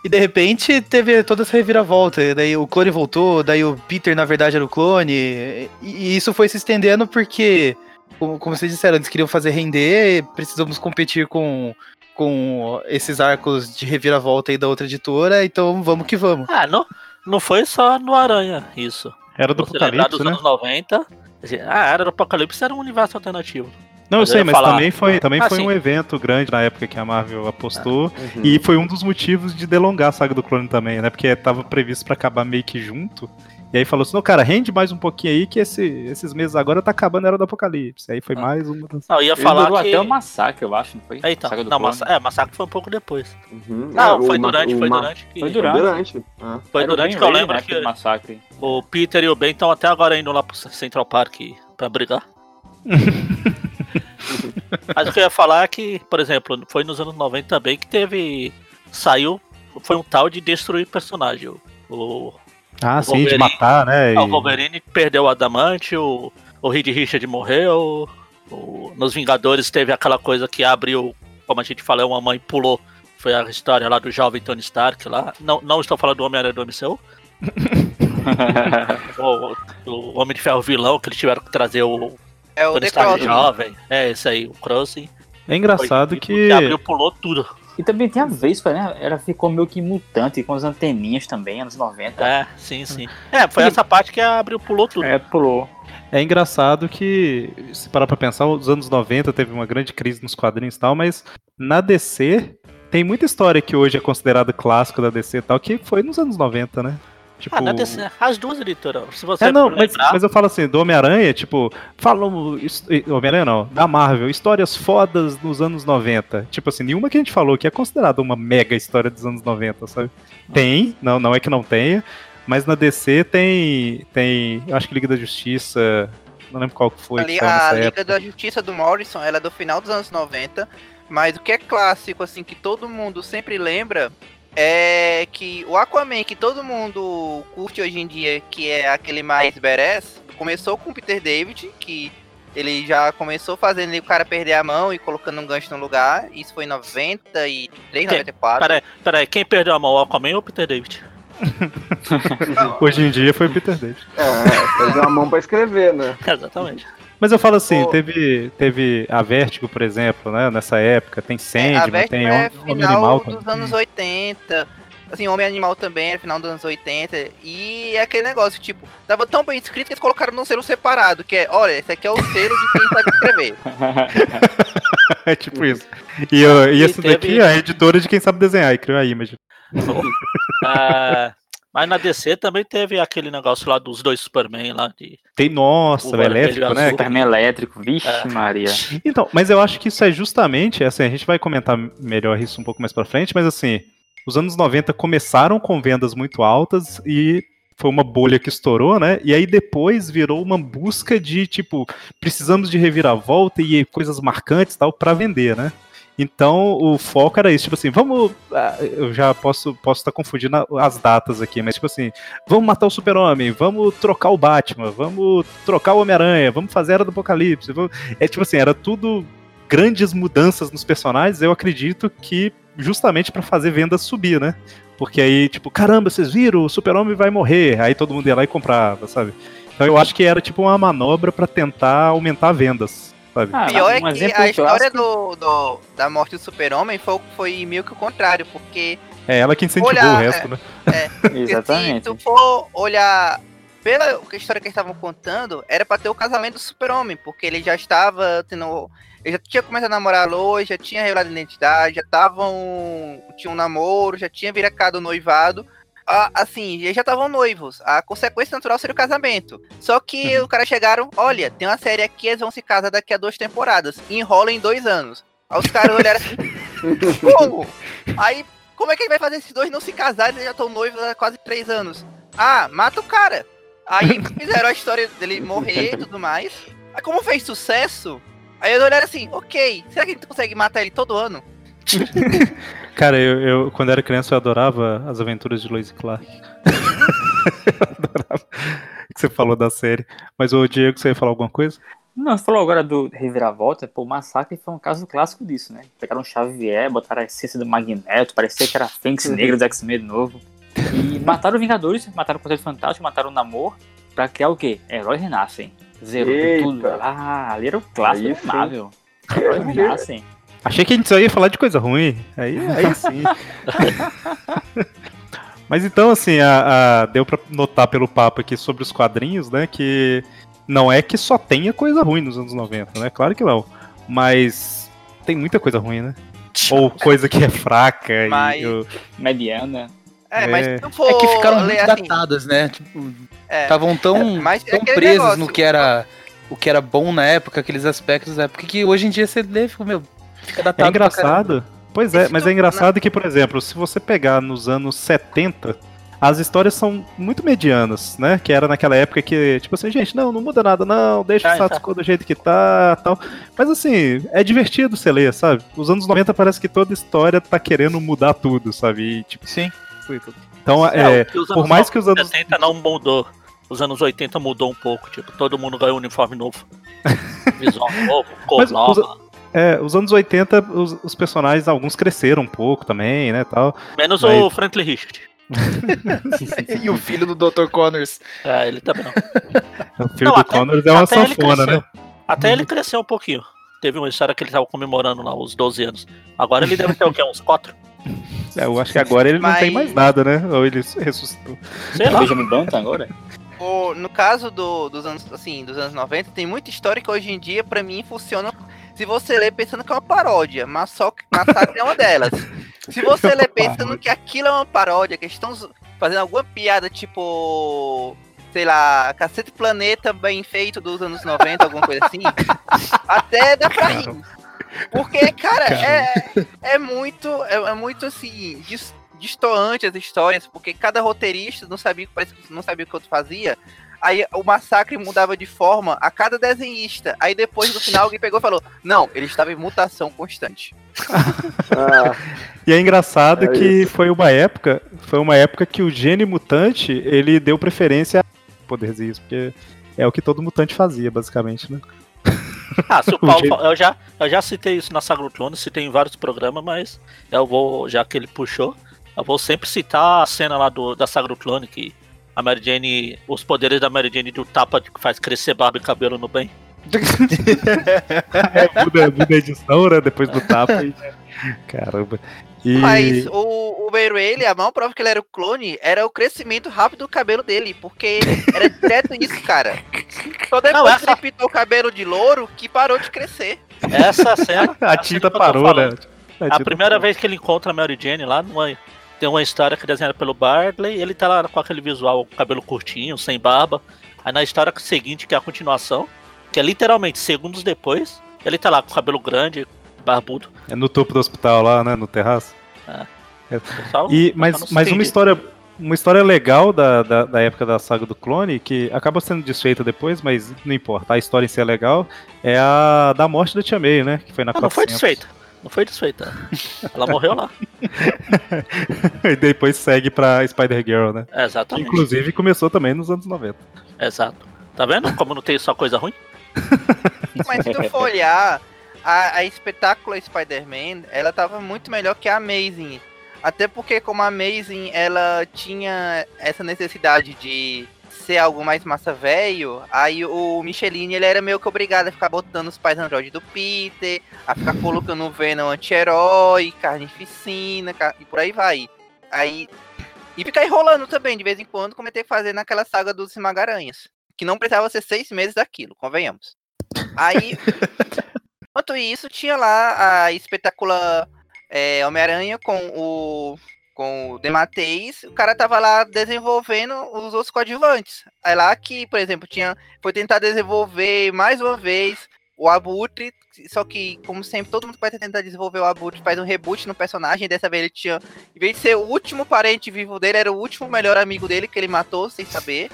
E de repente teve toda essa reviravolta. e Daí o clone voltou, daí o Peter na verdade era o clone. E, e isso foi se estendendo porque, como, como vocês disseram, eles queriam fazer render, precisamos competir com, com esses arcos de reviravolta aí da outra editora, então vamos que vamos. Ah, não, não foi só no Aranha isso. Era do Você Apocalipse, dos né? anos 90. assim, Ah, era do Apocalipse, era um universo alternativo. Não, eu Mas eu sei, mas falar. também foi, também Ah, foi sim. um evento grande na época que a Marvel apostou. Uhum. E foi um dos motivos de delongar a saga do clone também, né? Porque tava previsto pra acabar meio que junto. E aí falou assim: não, cara, rende mais um pouquinho aí que esse- esses meses agora tá acabando a era do Apocalipse. Aí foi Ah. mais uma das. Não, ia falar que... até o massacre, eu acho, não foi? É, então, não, massa... é, Massacre foi um pouco depois. Uhum. Não, É, foi durante, o foi durante que... Foi Foi durante. durante. Ah. Foi Era o durante que eu lembro né, que massacre. o Peter e o Ben estão até agora indo lá pro Central Park pra brigar. (laughs) Mas o que eu ia falar é que, por exemplo, foi nos anos 90 também que teve. Saiu. Foi um tal de destruir personagem. O, Ah, O sim, de matar, né? ah, o e- Wolverine perdeu o Adamante, o, o Reed Richard morreu. o- nos Vingadores teve aquela coisa que abriu, como a gente falou, uma mãe pulou. Foi a história lá do jovem Tony Stark lá. Não, não estou falando do Homem-Aranha do MCU. (laughs) O, o Homem de Ferro vilão, que eles tiveram que trazer o É o The Crossing. jovem. É esse aí, o Crossing. É engraçado Foi- que. abriu, pulou tudo. E também tem a Vespa, né? Ela ficou meio que mutante, com as anteninhas também, anos 90. É, sim, sim. É, foi essa parte que abriu, pulou tudo. É, pulou. É engraçado que, se parar pra pensar, os anos 90 teve uma grande crise nos quadrinhos e tal, mas na DC tem muita história que hoje é considerada clássico da DC e tal, que foi nos anos 90, né? Tipo, Ah, na DC, as duas editoras. Se você É, não, mas, lembrar, mas eu falo assim, do Homem-Aranha, tipo, falam. his- Homem-Aranha não, da Marvel, histórias fodas nos anos 90. Tipo assim, nenhuma que a gente falou que é considerada uma mega história dos anos 90, sabe? Tem, não, não é que não tenha, mas na DC tem. Tem. Eu acho que Liga da Justiça. Não lembro qual que foi. Ali, que a Liga época. da Justiça do Morrison, ela é do final dos anos 90, mas o que é clássico, assim, que todo mundo sempre lembra, é que o Aquaman, que todo mundo curte hoje em dia, que é aquele mais badass, começou com o Peter David, que ele já começou fazendo o cara perder a mão e colocando um gancho no lugar, isso foi em 93, Quem? 94. Peraí, peraí, quem perdeu a mão, o Aquaman ou o Peter David? (laughs) Hoje em dia foi o Peter David. É, perdeu a mão pra escrever, né? (laughs) Exatamente. Mas eu falo assim, Ô. teve, teve a Vertigo, por exemplo, né? Nessa época, tem É, Sandman, Vecna tem é Homem final Animal dos também. anos 80. Assim, Homem Animal também é final dos anos 80. E é aquele negócio, tipo, tava tão bem escrito que eles colocaram num selo separado, que é, olha, esse aqui é o selo de quem sabe escrever. (laughs) É tipo isso. E, eu- e E esse daqui teve- é a editora de quem sabe desenhar e criou a imagem. É, (laughs) mas na DC também teve aquele negócio lá dos dois Superman lá de. Tem, nossa, O elétrico, né? Superman elétrico, vixe É. Maria. (laughs) Então, mas eu acho que isso é justamente, assim, a gente vai comentar melhor isso um pouco mais pra frente, mas assim, os anos 90 começaram com vendas muito altas e foi uma bolha que estourou, né? E aí depois virou uma busca de, tipo, precisamos de reviravolta e coisas marcantes e tal pra vender, né? Então o foco era isso, tipo assim, vamos. ah, Eu já posso posso estar confundindo a- as datas aqui, mas tipo assim, vamos matar o Super-Homem, vamos trocar o Batman, vamos trocar o Homem-Aranha, vamos fazer a Era do Apocalipse. vamos- É tipo assim, era tudo grandes mudanças nos personagens, eu acredito que justamente pra fazer vendas subir, né? Porque aí, tipo, caramba, vocês viram, o Super-Homem vai morrer. Aí todo mundo ia lá e comprava, sabe? Então eu acho que era tipo uma manobra pra tentar aumentar vendas, sabe? Ah, Pior é um que a história clássico- do, do- da morte do super-homem foi, foi meio que o contrário, porque É ela que incentivou Olha, o resto, né? (laughs) Porque Exatamente. se tu for olhar pela história que eles estavam contando, era pra ter o casamento do super-homem, porque ele já estava tendo... Ele já tinha começado a namorar a Lois, já tinha revelado a identidade, já estavam... Tinha um namoro, já tinha virado noivado. Assim, eles já estavam noivos. A consequência natural seria o casamento. Só que os caras chegaram, olha, tem uma série aqui, eles vão se casar daqui a duas temporadas. E enrola em dois anos. Aí os caras olharam assim, (laughs) como? Aí, como é que ele vai fazer esses dois não se casarem? Eles já estão noivos há quase três anos. Ah, mata o cara. Aí (laughs) fizeram a história dele morrer e tudo mais. Aí como fez sucesso, aí eles olharam assim, ok, será que a gente consegue matar ele todo ano? (laughs) Cara, eu, eu, quando era criança eu adorava as aventuras de Lois Clark. (laughs) eu adorava que você falou da série. Mas o Diego, você ia falar alguma coisa? Não, você falou agora do Reviravolta, pô, o Massacre foi um caso clássico disso, né? Pegaram o Xavier, botaram a essência do Magneto, parecia que era Fênix Negra dos X-Men de novo. E (laughs) mataram os Vingadores, mataram o Conselho Fantástico, mataram o Namor, pra criar o quê? Heróis renascem. Zero Eita. tudo. Ah, ali era o clássico Aí do. Marvel. Heróis renascem. Achei que a gente só ia falar de coisa ruim. Aí, aí sim. (laughs) Mas então, assim, a, a- deu pra notar pelo papo aqui sobre os quadrinhos, né? Que não é que só tenha coisa ruim nos anos 90, né? Claro que não. Mas tem muita coisa ruim, né? (laughs) Ou coisa que é fraca. Mas- E, o- Mediana. É, mas É. se tu for É que ficaram muito assim, datadas, né? Tipo, é, estavam tão, É, mas é tão presas negócio. no que era o que era bom na época, aqueles aspectos da época, que hoje em dia você lê e fica, meu, fica datado. É pra engraçado. Pois é, Esse mas tu- é engraçado que, por exemplo, se você pegar nos anos 70, as histórias são muito medianas, né? Que era naquela época que, tipo assim, gente, não, não muda nada, não, deixa o status tá. quo do jeito que tá, tal. Mas assim, é divertido você ler, sabe? Os anos 90 parece que toda história tá querendo mudar tudo, sabe? E, tipo, Sim. então, é, os por anos mais que os anos 70 não mudou. Os anos 80 mudou um pouco, tipo, todo mundo ganhou um uniforme novo. (laughs) Visual novo, cor Mas os- nova. É, os anos 80, os, os personagens, alguns cresceram um pouco também, né, tal. Menos mas- o Franklin Richard. (laughs) e o filho do Dr. Connors. É, ele também. (laughs) O filho Não, do até- Connors é uma sanfona, né? Até ele cresceu um pouquinho. Teve uma história que ele tava comemorando lá os 12 anos. Agora ele deve ter o quê? Uns 4? É, eu acho que agora ele não tem Mas- mais nada, né? Ou ele ressuscitou. Sei lá. Benjamin Button agora? o- no caso do- dos anos assim, dos anos 90, tem muita história que hoje em dia, pra mim, funciona se você ler pensando que é uma paródia, mas só que Massacre é uma delas. Se você ler pensando que aquilo é uma paródia, que estão fazendo alguma piada tipo. Sei lá, Cacete Planeta bem feito dos anos 90, alguma coisa assim. até dá pra rir. Porque, cara, é, é muito. É, é muito assim. dis- Distoante as histórias, porque cada roteirista não sabia, parece que não sabia o que outro fazia. Aí o massacre mudava de forma a cada desenhista. Aí depois no final alguém pegou e falou: Não, ele estava em mutação constante. (laughs) Ah, E é engraçado É que isso. foi uma época, foi uma época que o gene mutante, ele deu preferência a poderzinhos, porque é o que todo mutante fazia, basicamente, né? (laughs) Ah, se o Paulo. Eu já, eu já citei isso na Clone, citei em vários programas, mas eu vou, já que ele puxou, eu vou sempre citar a cena lá do, da Clone, que a Mary Jane. Os poderes da Mary Jane do tapa que faz crescer barba e cabelo no bem. (laughs) É, muda, muda a edição, né? Depois do tapa. e- (laughs) Caramba. E... Mas o, o Meruele, a maior prova que ele era o clone era o crescimento rápido do cabelo dele, porque era direto isso, cara. Só depois Não, que essa- ele pintou o cabelo de louro que parou de crescer. Essa cena. (laughs) a cena tinta que parou, né? A tinta primeira parou. vez que ele encontra a Mary Jane lá, numa, tem uma história que é desenhada pelo Bartley, ele tá lá com aquele visual, cabelo curtinho, sem barba. Aí na história seguinte, que é a continuação, que é literalmente segundos depois, ele tá lá com o cabelo grande, barbudo. É no topo do hospital lá, né? No terraço. Pessoal, E, pessoal mas não se mas uma história, uma história legal da, da, da época da saga do clone, que acaba sendo desfeita depois, mas não importa, a história em si é legal, é a da morte da Tia May, né? Que foi na Ah, não foi 400. desfeita. Não foi desfeita. Ela morreu lá. (laughs) e depois segue pra Spider-Girl, né? Que, Exatamente. inclusive começou também nos anos 90. Exato. Tá vendo como não tem só coisa ruim? (laughs) Mas se tu for olhar, a, a espetácula Spider-Man, ela tava muito melhor que a Amazing. Até porque como a Amazing, ela tinha essa necessidade de ser algo mais massa velho, aí o Michelin, ele era meio que obrigado a ficar botando os pais Android do Peter, a ficar (laughs) colocando o Venom anti-herói, carnificina, ca- e por aí vai. Aí... E ficar enrolando também, de vez em quando, como ele tem que fazer naquela saga dos Magaranhas. Que não precisava ser seis meses daquilo, convenhamos. Aí, (laughs) enquanto isso, tinha lá a espetacular é, Homem-Aranha com o com o Demateis, o cara tava lá desenvolvendo os outros coadjuvantes. Aí lá que, por exemplo, tinha foi tentar desenvolver mais uma vez o Abutre, só que, como sempre, todo mundo vai tentar desenvolver o Abutre faz um reboot no personagem, dessa vez ele tinha, em vez de ser o último parente vivo dele, era o último melhor amigo dele que ele matou sem saber.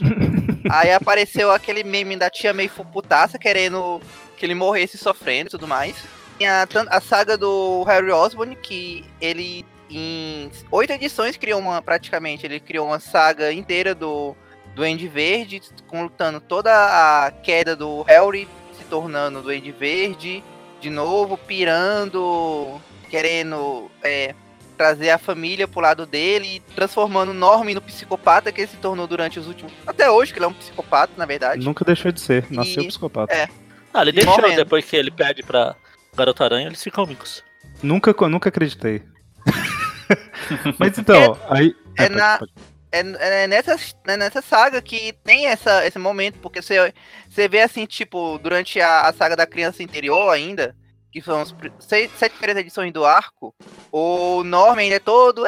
(laughs) Aí apareceu aquele meme da tia meio putaça querendo que ele morresse sofrendo e tudo mais. Tem a, a saga do Harry Osborn, que ele em oito edições criou uma, praticamente, ele criou uma saga inteira do Duende Verde, contando toda a queda do Harry se tornando Duende Verde, de novo, pirando, querendo é, trazer a família pro lado dele, transformando o Norman no psicopata que ele se tornou durante os últimos. Até hoje, que ele é um psicopata, na verdade. Nunca deixou de ser, nasceu E- psicopata. é. Ah, ele deixou morrendo. depois que ele perde pra Garota Aranha, eles ficam amigos. Nunca, nunca acreditei. (laughs) (laughs) Mas então, aí. é pode- na- pode. é, é nessa, é nessa saga que tem essa, esse momento, porque você, você vê assim, tipo, durante a, a saga da criança interior ainda, que são as pri- seis, sete primeiras edições do arco, o Norman ainda é todo.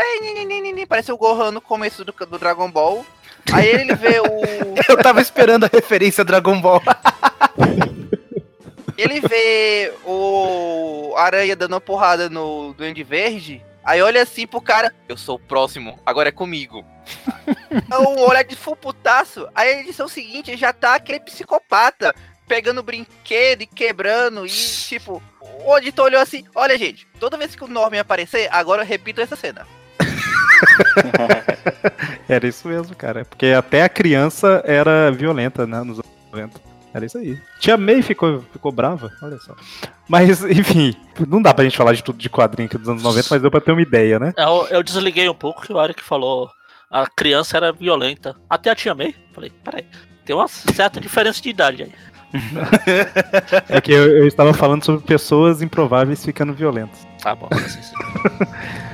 Parece o Gohan no começo do, do Dragon Ball. Aí ele vê o. (laughs) Eu tava esperando a referência Dragon Ball. Ele vê o Aranha dando uma porrada no Duende Verde. Aí olha assim pro cara, eu sou o próximo, agora é comigo. (laughs) Então, olha de full putaço. Aí a edição seguinte já tá aquele psicopata pegando brinquedo e quebrando. E (laughs) tipo, o editor olhou assim: olha, gente, toda vez que o Norman aparecer, agora eu repito essa cena. (laughs) Era isso mesmo, cara. Porque até a criança era violenta, né? Nos anos 90. Era isso aí. Tia May ficou, ficou brava, olha só. Mas, (laughs) enfim, não dá pra gente falar de tudo de quadrinho aqui dos anos 90, mas deu pra ter uma ideia, né? Eu, eu desliguei um pouco que o Eric falou a criança era violenta. Até a tia May. Falei, peraí, tem uma certa diferença de idade aí. (laughs) É que eu, eu estava falando sobre pessoas improváveis ficando violentas. Tá bom, assim, sim. (laughs)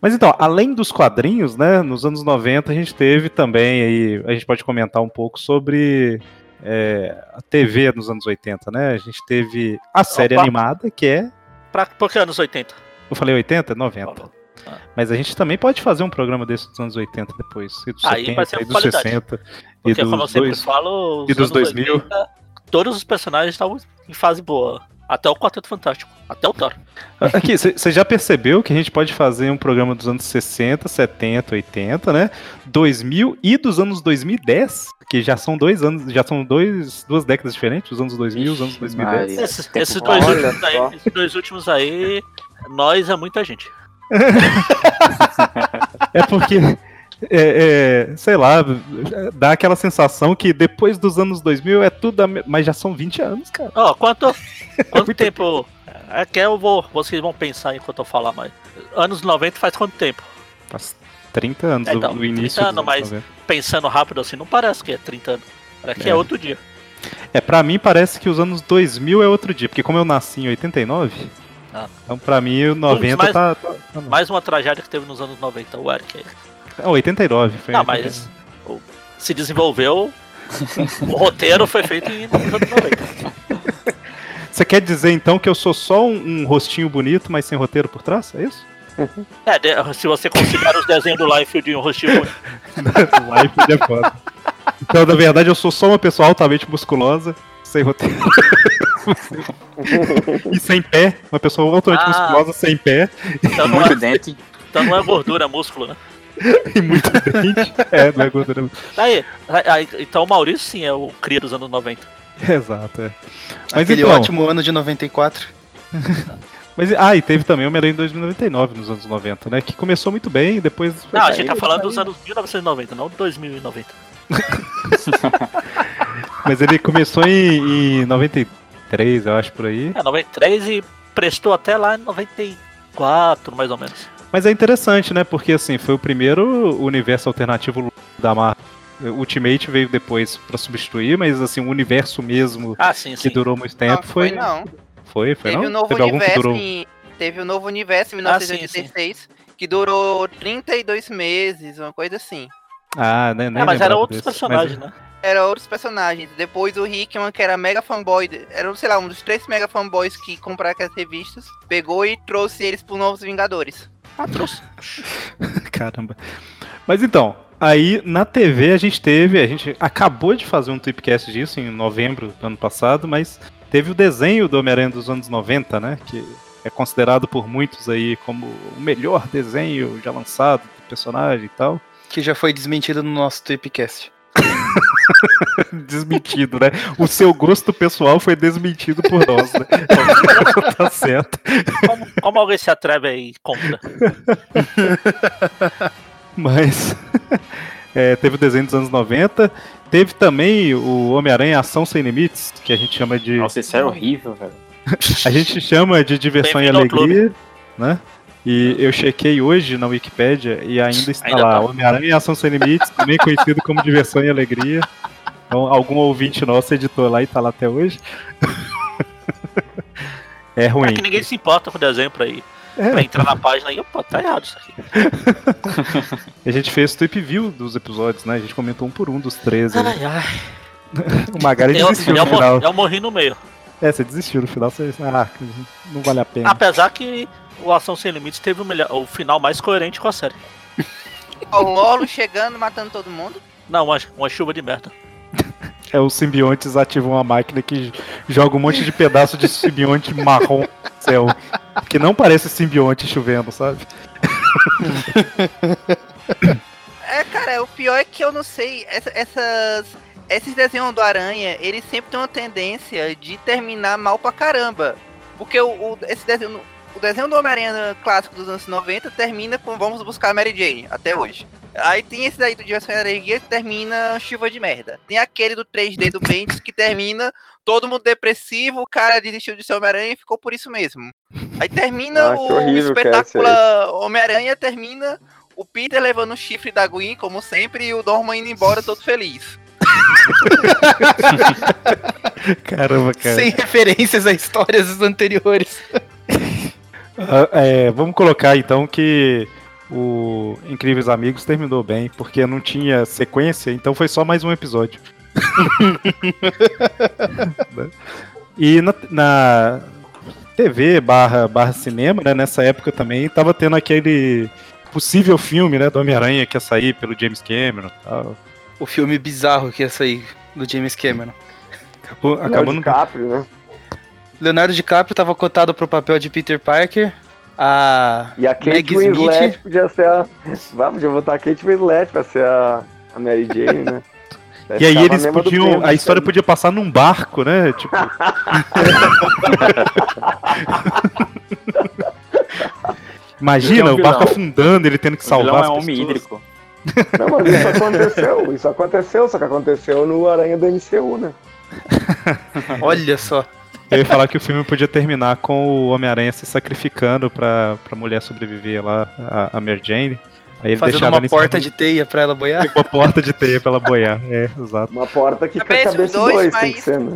Mas então, além dos quadrinhos, né, nos anos 90 a gente teve também aí, a gente pode comentar um pouco sobre é, a TV nos anos 80, né? A gente teve a série Opa. animada, que é. Pra, por que anos 80? Eu falei 80? 90. Ah. Mas a gente também pode fazer um programa desse dos anos 80 depois. E dos Aí 70, vai ser e dos qualidade. 60. E Porque, como eu dos sempre dois. falo, os e dos anos 2000. 80, todos os personagens estavam em fase boa. Até o Quarteto Fantástico. Até o Thor. Aqui, você já percebeu que a gente pode fazer um programa dos anos 60, 70, 80, né? 2000 e dos anos 2010, que já são dois anos, já são dois, duas décadas diferentes, os anos 2000 e os anos Ixi, 2010. Maria. Esses, dois aí, esses dois últimos aí, nós é muita gente. (laughs) É porque, é, é, sei lá, dá aquela sensação que depois dos anos 2000 é tudo, me- mas já são 20 anos, cara. Ó, quanto, (laughs) quanto Muito tempo. É que eu vou. Vocês vão pensar enquanto eu falar, mas. Anos 90 faz quanto tempo? Faz 30 anos É, então, do início 30 dos anos, anos mas- 90. Pensando rápido assim, não parece que é 30 anos. Parece que é, É. outro dia. É, pra mim parece que os anos 2000 é outro dia, porque como eu nasci em 89, Ah. então pra mim o 90 mais- tá... tá, tá Mais uma tragédia que teve nos anos 90, o Eric É, 89. Foi Não, 89. mas o- se desenvolveu. o roteiro foi feito em- nos anos 90. (laughs) Você quer dizer então que eu sou só um, um rostinho bonito, mas sem roteiro por trás? É isso? É, de- se você considerar os desenhos do Liefeld em um rostinho (laughs) o Life é foda. Então, na verdade, eu sou só uma pessoa altamente musculosa, sem roteiro. (laughs) e sem pé. Uma pessoa altamente Ah. musculosa, sem pé Então não, Muito é, dente. então não é gordura, é músculo, né? (laughs) e muito dente. É, não é gordura. Aí, aí, então o Maurício sim é o cria dos anos 90. Exato, é. Mas Aquele então, ótimo ano de 94. (laughs) mas, ah, e teve também o Homem-Aranha em 2099, nos anos 90, né? Que começou muito bem, e depois... Não, a gente tá falando dos anos 1990, não 2090. (laughs) Mas ele começou em, em 93, eu acho, por aí. É, 93 e prestou até lá em 94, mais ou menos. Mas é interessante, né? Porque assim, foi o primeiro universo alternativo da Marvel. Ultimate veio depois pra substituir, mas assim, o universo mesmo Ah, sim, que sim. durou muito Não, tempo foi foi. não. Foi, foi Teve não? o novo Teve algum que universo durou. em, Teve o novo universo em Ah, sim, 1986, que durou 32 meses, uma coisa assim. Ah, né? É, mas era lembrava outros desse. personagens, Mas- né? Era outros personagens. Depois o Hickman, que era mega fanboy, era, sei lá, um dos três mega fanboys que compraram aquelas revistas, pegou e trouxe eles pro Novos Vingadores. Trouxe. (laughs) Caramba. Mas então, aí na TV a gente teve, a gente acabou de fazer um tweepcast disso em novembro do ano passado, mas teve o desenho do Homem-Aranha dos anos 90, né? Que é considerado por muitos aí como o melhor desenho já lançado do personagem e tal. Que já foi desmentido no nosso Tweepcast. (laughs) Desmentido, né? O seu gosto pessoal foi desmentido por nós, né? tá certo. Como, como alguém se atreve aí contra? Mas é, teve o desenho dos anos 90. Teve também o Homem-Aranha Ação Sem Limites, que a gente chama de. Nossa, isso é horrível, velho. (laughs) A gente chama de diversão e alegria, né? E eu chequei hoje na Wikipédia e ainda está Ainda lá, tá. Homem-Aranha e Ação Sem Limites, também conhecido como diversão e alegria. Então, algum ouvinte nosso editou lá e tá lá até hoje. (laughs) é ruim. É que ninguém se importa com o desenho pra ir. É. Pra entrar na página e, opa, tá errado isso aqui. (laughs) A gente fez tweet view dos episódios, né? A gente comentou um por um dos 13. Ai, ai. (laughs) O Magari Eu, desistiu eu, no final. eu morri no meio. É, você desistiu no final, você. Ah, não vale a pena. Apesar que o Ação Sem Limites teve o, melhor, o final mais coerente com a série. (laughs) O Molo chegando, matando todo mundo. Não, uma, uma chuva de merda. (laughs) É, os simbiontes ativam uma máquina que joga um monte de pedaço de simbionte marrom no céu. Que não parece simbionte chovendo, sabe? (laughs) É, cara, o pior é que eu não sei, essa- essas, esses desenhos do Aranha, eles sempre têm uma tendência de terminar mal pra caramba. Porque o, o- esse desenho, o desenho do Homem-Aranha clássico dos anos 90 termina com Vamos Buscar a Mary Jane, até hoje. Aí tem esse daí do Diversão e Alegria que termina chuva de merda. Tem aquele do 3D do Bendis que termina todo mundo depressivo, o cara desistiu de ser Homem-Aranha e ficou por isso mesmo. Aí termina Ah, o é esse espetacular Homem-Aranha, termina o Peter levando o chifre da Gwen, como sempre, e o Norman indo embora todo feliz. (laughs) Caramba, cara. Sem referências a histórias anteriores. (laughs) Ah, é, vamos colocar então que o Incríveis Amigos terminou bem, porque não tinha sequência, então foi só mais um episódio. (laughs) e na, na TV barra, barra cinema, né, nessa época também, tava tendo aquele possível filme, né, do Homem-Aranha que ia sair pelo James Cameron tal. O filme bizarro que ia sair do James Cameron. Acabou, acabou no... DiCaprio, né? Leonardo DiCaprio tava cotado pro papel de Peter Parker. A E a Kate Winslet Smith. podia ser a. Vamos, podia botar a Kate Winslet pra ser a, a Mary Jane, né? (laughs) E aí eles podiam. tempo, A história sabe? podia passar num barco, né? Tipo. (laughs) Imagina, é um o barco afundando, ele tendo que O salvar. é as homem hídrico. Não, mas isso aconteceu, isso aconteceu, só que aconteceu no Aranha do MCU, né? Olha só. Eu ia falar que o filme podia terminar com o Homem-Aranha se sacrificando pra, pra mulher sobreviver lá, a, a Mary Jane. Aí ele Fazendo deixava uma porta de teia pra ela boiar. uma porta de teia pra ela boiar. É, exato. Uma porta que Cabeça cabeça dois, dois, tem mas- que ser, né?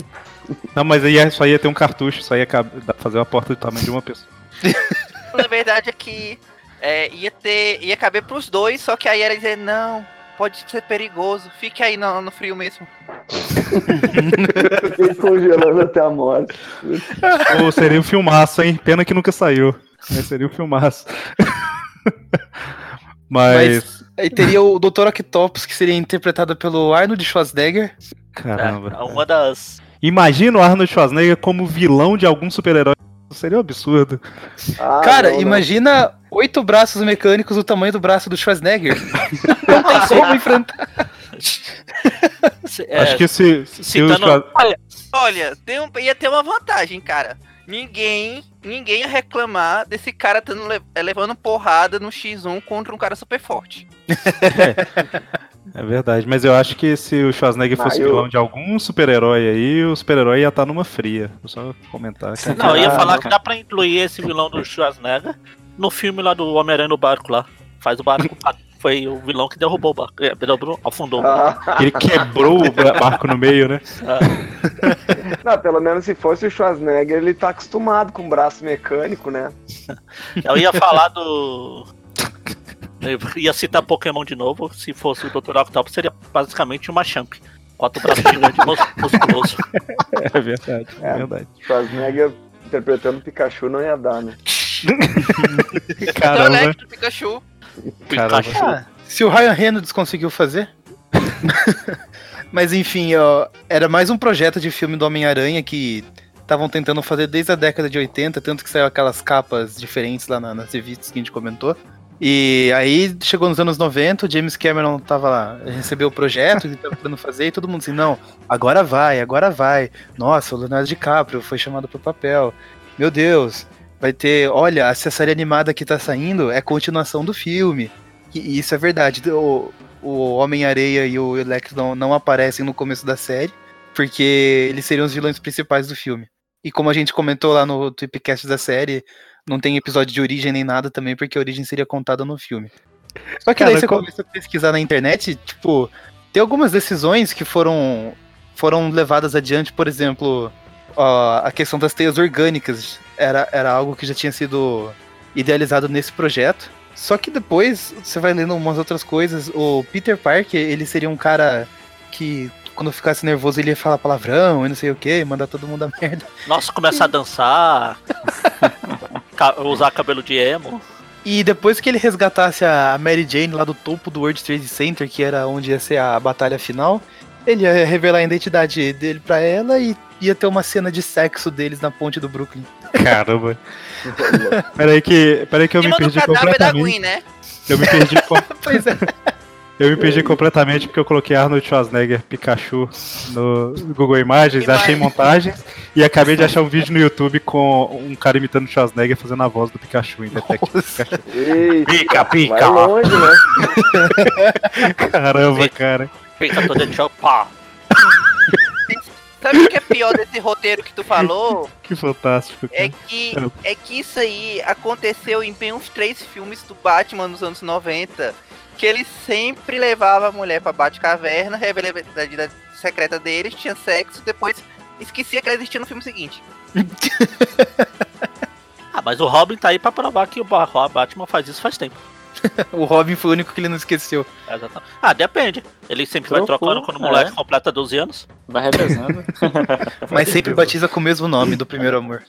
Não, mas aí só ia ter um cartucho, só ia pra fazer uma porta do tamanho de uma pessoa. (laughs) Na verdade é que é, ia ter. ia caber pros dois, só que aí era dizer, não, pode ser perigoso, fique aí no, no frio mesmo. (laughs) Fiquei congelando até a morte. Ou seria um filmaço, hein? Pena que nunca saiu. Mas seria um filmaço. (laughs) Mas. Aí teria o Dr. Octopus, que seria interpretado pelo Arnold Schwarzenegger. Caramba. É, uma das. Imagina o Arnold Schwarzenegger como vilão de algum super-herói. Seria um absurdo. Ah, Cara, não, não. imagina oito braços mecânicos do tamanho do braço do Schwarzenegger. (laughs) Não tem como enfrentar. É, Acho que se, se citando- Schwar- Olha, Olha, tem um- ia ter uma vantagem, cara. Ninguém, ninguém ia reclamar desse cara tendo, eh, levando porrada no X1 contra um cara super forte. (laughs) É verdade, mas eu acho que se o Schwarzenegger Ah, fosse eu- vilão de algum super-herói aí, o super-herói ia estar numa fria. Vou só comentar. aqui. Não, eu ia Ah, falar não. que dá pra incluir esse vilão do Schwarzenegger no filme lá do Homem-Aranha no barco lá. Faz o barco. (laughs) Foi o vilão que derrubou o barco. É, derrubou, afundou o barco. Ah, Ele quebrou o barco no meio, né? (laughs) não, pelo menos se fosse o Schwarzenegger, ele tá acostumado com braço mecânico, né? (laughs) Eu ia falar do. Eu ia citar Pokémon de novo. Se fosse o Dr. Octopus, seria basicamente uma Champ. Quatro braços gigantes mus- musculoso. É verdade, é É. verdade. Schwarzenegger interpretando Pikachu não ia dar, né? (laughs) Então, Caramba, Electro, Pikachu. Caramba. Ah, se o Ryan Reynolds conseguiu fazer. (laughs) Mas enfim, ó, era mais um projeto de filme do Homem-Aranha que estavam tentando fazer desde a década de 80, tanto que saiu aquelas capas diferentes lá na- nas revistas que a gente comentou. E aí chegou nos anos 90, o James Cameron tava lá, recebeu o projeto, ele tava tentando fazer, e todo mundo assim, não, agora vai, agora vai. Nossa, o Leonardo DiCaprio foi chamado pro papel. Meu Deus, vai ter, olha, a série animada que tá saindo é continuação do filme. E isso é verdade. O, o Homem-Areia e o Electro não, não aparecem no começo da série, porque eles seriam os vilões principais do filme. E como a gente comentou lá no Tweepcast da série, não tem episódio de origem nem nada também, porque a origem seria contada no filme. Só que Cara, daí você qual- começa a pesquisar na internet, tipo, tem algumas decisões que foram, foram levadas adiante, por exemplo, ó, a questão das teias orgânicas era, era algo que já tinha sido idealizado nesse projeto. Só que depois você vai lendo umas outras coisas. O Peter Parker, ele seria um cara que quando ficasse nervoso ele ia falar palavrão e não sei o que, mandar todo mundo a (laughs) merda. Nossa, começar a dançar. (laughs) usar cabelo de emo. E depois que ele resgatasse a Mary Jane lá do topo do World Trade Center, que era onde ia ser a batalha final, ele ia revelar a identidade dele pra ela e ia ter uma cena de sexo deles na ponte do Brooklyn. Caramba. (laughs) Peraí que, peraí que eu me perdi da completamente. Gwen, né? Eu me perdi, (laughs) Pois é. eu me perdi completamente porque eu coloquei Arnold Schwarzenegger Pikachu no Google Imagens, achei Imagem. montagens e acabei de achar um vídeo no YouTube com um cara imitando o Schwarzenegger fazendo a voz do Pikachu em Detective Pikachu. Eita, Pica, vai pica! longe, né? (laughs) Caramba, cara. Fica todo de pá. Sabe o que é pior desse roteiro que tu falou? (laughs) Que fantástico. É Cara. que, é que isso aí aconteceu em bem uns três filmes do Batman nos anos 90. Que ele sempre levava a mulher pra Batcaverna, revelava a identidade secreta deles, tinha sexo, depois esquecia que ela existia no filme seguinte. (laughs) Ah, mas o Robin tá aí pra provar que o Batman faz isso faz tempo. (laughs) O Robin foi o único que ele não esqueceu. Exatamente. Ah, depende. Ele sempre vai Trocou, trocando quando o moleque é. completa 12 anos. Vai revezando. (laughs) Mas sempre batiza com o mesmo nome do primeiro amor.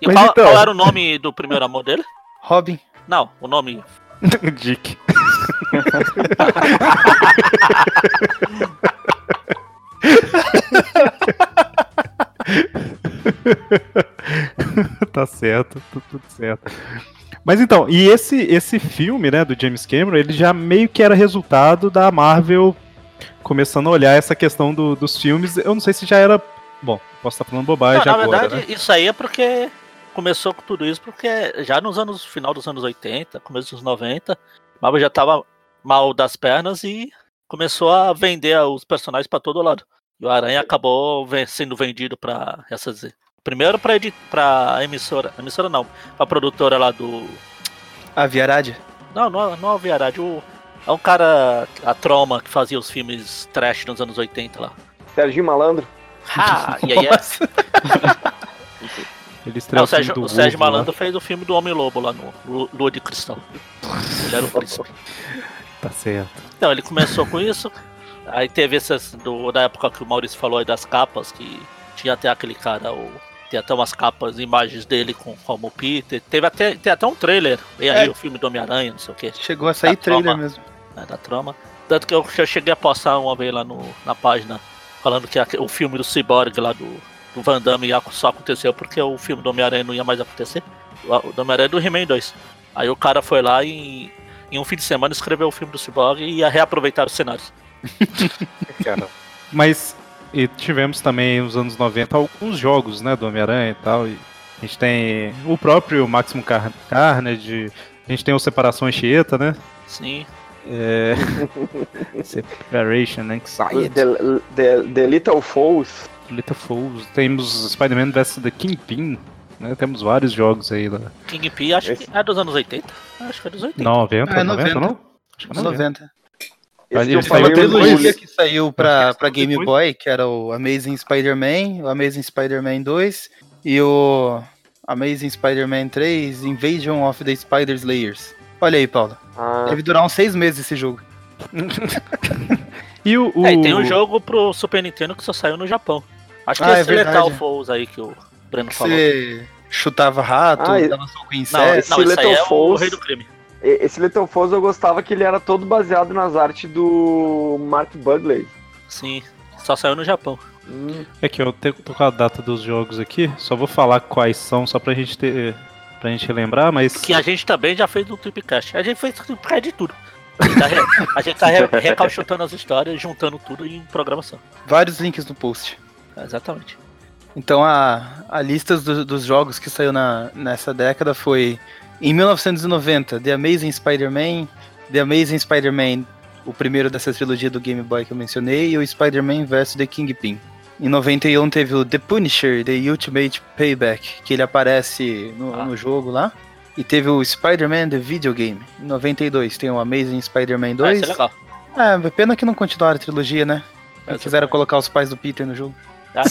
E qual, então- qual era o nome do primeiro amor dele? Robin. Não, o nome. (laughs) Dick. tá certo, tá tudo certo. Mas então, e esse, esse filme, né, do James Cameron, ele já meio que era resultado da Marvel começando a olhar essa questão do- dos filmes. Eu não sei se já era. Bom, posso estar falando bobagem Não, na agora. verdade, né? isso aí é porque começou com tudo isso, porque já nos anos final dos anos 80, começo dos 90, Marvel já tava mal das pernas e começou a vender os personagens pra todo lado. E o Aranha acabou sendo vendido pra essas. Primeiro pra, edi- pra emissora. Emissora não, pra produtora lá do. A Viarad. Não, não, não é o Viarad, o. É um cara, a Troma, que fazia os filmes trash nos anos 80 lá. Serginho Malandro. Ah, e aí é. (laughs) Ele É, estreou o Sérgio, o Sérgio Ovo lá. Malandro fez o filme do Homem-Lobo lá no Lu- Lua de Cristal. Ele era o príncipe. Tá certo. Então, ele começou com isso. Aí teve essas do, da época que o Maurício falou aí das capas, que tinha até aquele cara, o, tem até umas capas, imagens dele com como o Peter. Teve até, tem até um trailer. Vem aí É. o filme do Homem-Aranha, não sei o que, Chegou a sair trailer mesmo. né, da trama. Tanto que eu, eu cheguei a postar uma vez lá no, na página, falando que o filme do Cyborg lá do, do Van Damme só aconteceu porque o filme do Homem-Aranha não ia mais acontecer. O, o do Homem-Aranha é do He-Man 2. Aí o cara foi lá e em um fim de semana escreveu o filme do Cyborg e ia reaproveitar os cenários. (laughs) Mas e tivemos também nos anos 90 alguns jogos, né, do Homem-Aranha e tal. E a gente tem o próprio Maximum Car Carnage, a gente tem o Separação Anchieta, né? Sim. É... (laughs) Separation Anxiety, The, the, the Little Foes. Little Fools. Temos Spider-Man vs The Kingpin, né? Temos vários jogos aí lá. Kingpin, acho que é dos anos 80. Acho que é dos 80. 90, É, 90, 90. não? Acho que é 90. 90. Esse que Ele eu saiu depois. trilogia que saiu pra, pra Game depois. Boy, que era o Amazing Spider-Man, o Amazing Spider-Man 2 e o Amazing Spider-Man 3 Invasion of the Spider Slayers. Olha aí, Paulo. Ah, Deve durar uns seis meses esse jogo. (laughs) E o, o... É, e tem um jogo pro Super Nintendo que só saiu no Japão. Acho que Ah, é esse Lethal verdade. Foes aí que o Breno falou. Você chutava rato, Ah, e- dava soco em Não, inseto. esse não, isso aí é Lethal o rei do crime. Esse Little Foes eu gostava que ele era todo baseado nas artes do Mark Bugley. Sim, só saiu no Japão. Hum, É que eu tenho, tô com a data dos jogos aqui, só vou falar quais são, só pra gente ter. pra gente relembrar, mas. Que a gente também já fez um Tripcast. A gente fez um Tripcast de tudo. A gente tá, re- a gente tá re- recalchutando as histórias, juntando tudo em programação. Vários links no post. Exatamente. Então a, a lista do- dos jogos que saiu na, nessa década foi em 1990, The Amazing Spider-Man, The Amazing Spider-Man, o primeiro dessa trilogia do Game Boy que eu mencionei, e o Spider-Man vs The Kingpin. Em 91 teve o The Punisher, The Ultimate Payback, que ele aparece no, Ah. no jogo lá. E teve o Spider-Man The Video Game. Em 92 tem o Amazing Spider-Man Ah, 2. isso é legal. É, pena que não continuaram a trilogia, né? Exatamente. Quiseram colocar os pais do Peter no jogo. Ah,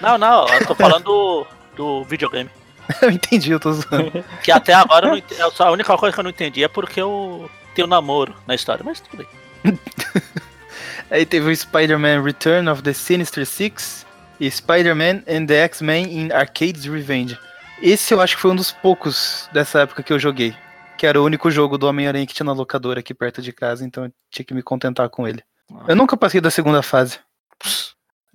não. (laughs) não, não, eu tô falando do, do videogame. (laughs) eu entendi, eu tô zoando. (laughs) Que até agora eu não entendi, a única coisa que eu não entendi é porque eu tenho namoro na história, mas tudo bem. (laughs) Aí teve o Spider-Man Return of the Sinister Six e Spider-Man and the X-Men in Arcade's Revenge. Esse eu acho que foi um dos poucos dessa época que eu joguei. Que era o único jogo do Homem-Aranha que tinha na locadora aqui perto de casa, então eu tinha que me contentar com ele. Eu nunca passei da segunda fase.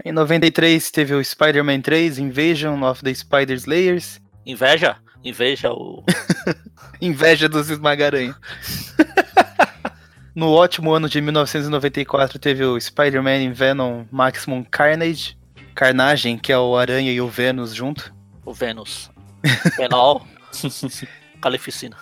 Em 93 teve o Spider-Man 3, Invasion of the Spider Slayers, Inveja? Inveja o. (laughs) Inveja dos Esmagaranha. no ótimo ano de 1994 teve o Spider-Man em Venom Maximum Carnage. Carnagem, que é o Aranha e o Vênus junto. o Vênus. Penal. (laughs) (laughs) Calificina.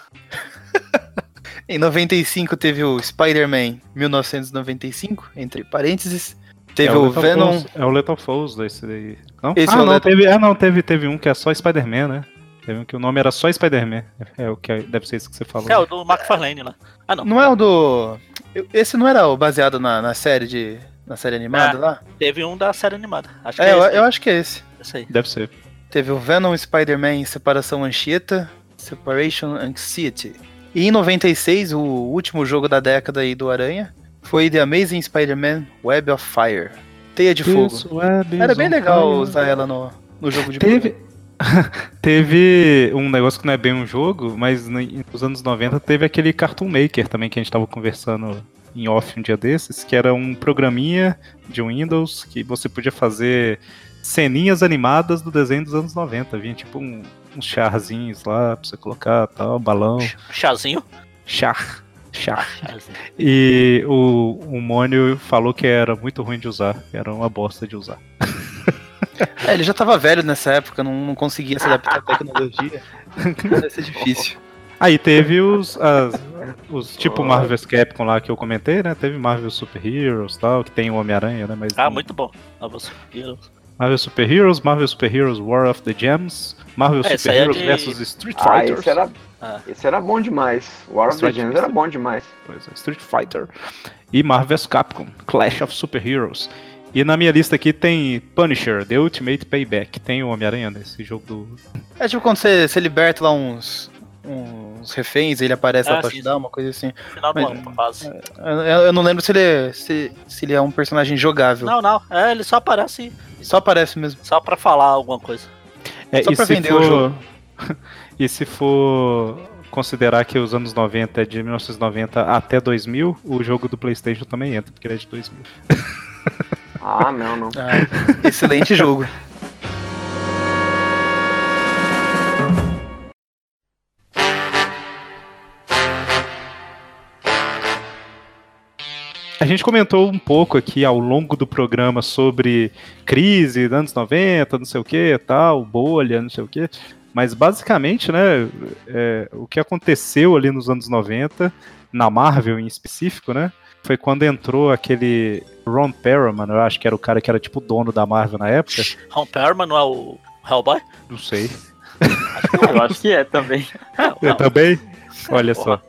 Em 95 teve o Spider-Man 1995, entre parênteses. Teve é o, Lethal Venom. Foes- é o Lethal Foes desse daí. Não? Esse ah, é o não, Lethal- teve, ah, não, teve, teve um que é só Spider-Man, né? Teve um que o nome era só Spider-Man. É, é o que deve ser isso que você falou. É, o do McFarlane lá. Ah, não. Não é o do. Esse não era o baseado na, na série de. Na série animada É. lá? Teve um da série animada. Acho que É, é, eu, esse, eu acho que é esse. esse aí. Deve ser. Teve o Venom Spider-Man Separação Anchieta. Separation Anxiety. E em 96, o último jogo da década aí do Aranha foi The Amazing Spider-Man Web of Fire. Teia de Fogo. This web is Era bem legal fire. usar ela no, no jogo de Teve, (laughs) teve um negócio que não é bem um jogo, mas no- nos anos 90 teve aquele Cartoon Maker também que a gente tava conversando em off um dia desses, que era um programinha de Windows que você podia fazer ceninhas animadas do desenho dos anos 90. Vinha tipo um- uns charzinhos lá pra você colocar, tal, balão. Chazinho. Char. Char. Chazinho. (laughs) E o, o Mônio falou que era muito ruim de usar, era uma bosta de usar. (laughs) É, ele já tava velho nessa época, não, não conseguia se adaptar à tecnologia. (laughs) Ia ser difícil. Aí teve os, as- os tipo Marvel vs Capcom lá que eu comentei, né? Teve Marvel Super Heroes e tal, que tem o Homem-Aranha, né? Mas Ah, muito bom. Ah, você- Heroes. Marvel Super Heroes, Marvel Super Heroes War of the Gems, Marvel É, Super é Heroes de- versus Street Ah, Fighter. esse era, Ah. esse era bom demais. War of the Gems Fighter. era bom demais. Pois é, Street Fighter. E Marvel vs Capcom, Clash of Super Heroes. E na minha lista aqui tem Punisher, The Ultimate Payback. Tem o Homem-Aranha nesse jogo do. É tipo quando você, você liberta lá uns, uns reféns, ele aparece lá Ah, pra ajudar, uma coisa assim. Final do Mas- ano, quase. Eu, eu não lembro se ele, é, se, se ele é um personagem jogável. Não, não. É, ele só aparece Só aparece mesmo. só pra falar alguma coisa. É, Só e pra se vender o for- jogo. (laughs) e se for considerar que os anos 90 é de 1990 até 2000, o jogo do PlayStation também entra, porque ele é de 2000. (laughs) Ah, não, não. Ah, excelente jogo. A gente comentou um pouco aqui ao longo do programa sobre crise dos anos 90, não sei o que, tal, bolha, não sei o que. Mas basicamente, né, é, o que aconteceu ali nos anos 90, na Marvel em específico, né, foi quando entrou aquele Ron Perlman, eu acho que era o cara que era tipo o dono da Marvel na época. (laughs) Ron Perlman não é o Hellboy? Não sei. Eu acho que é também. (laughs) Eu também. Olha só. Porra, Perlman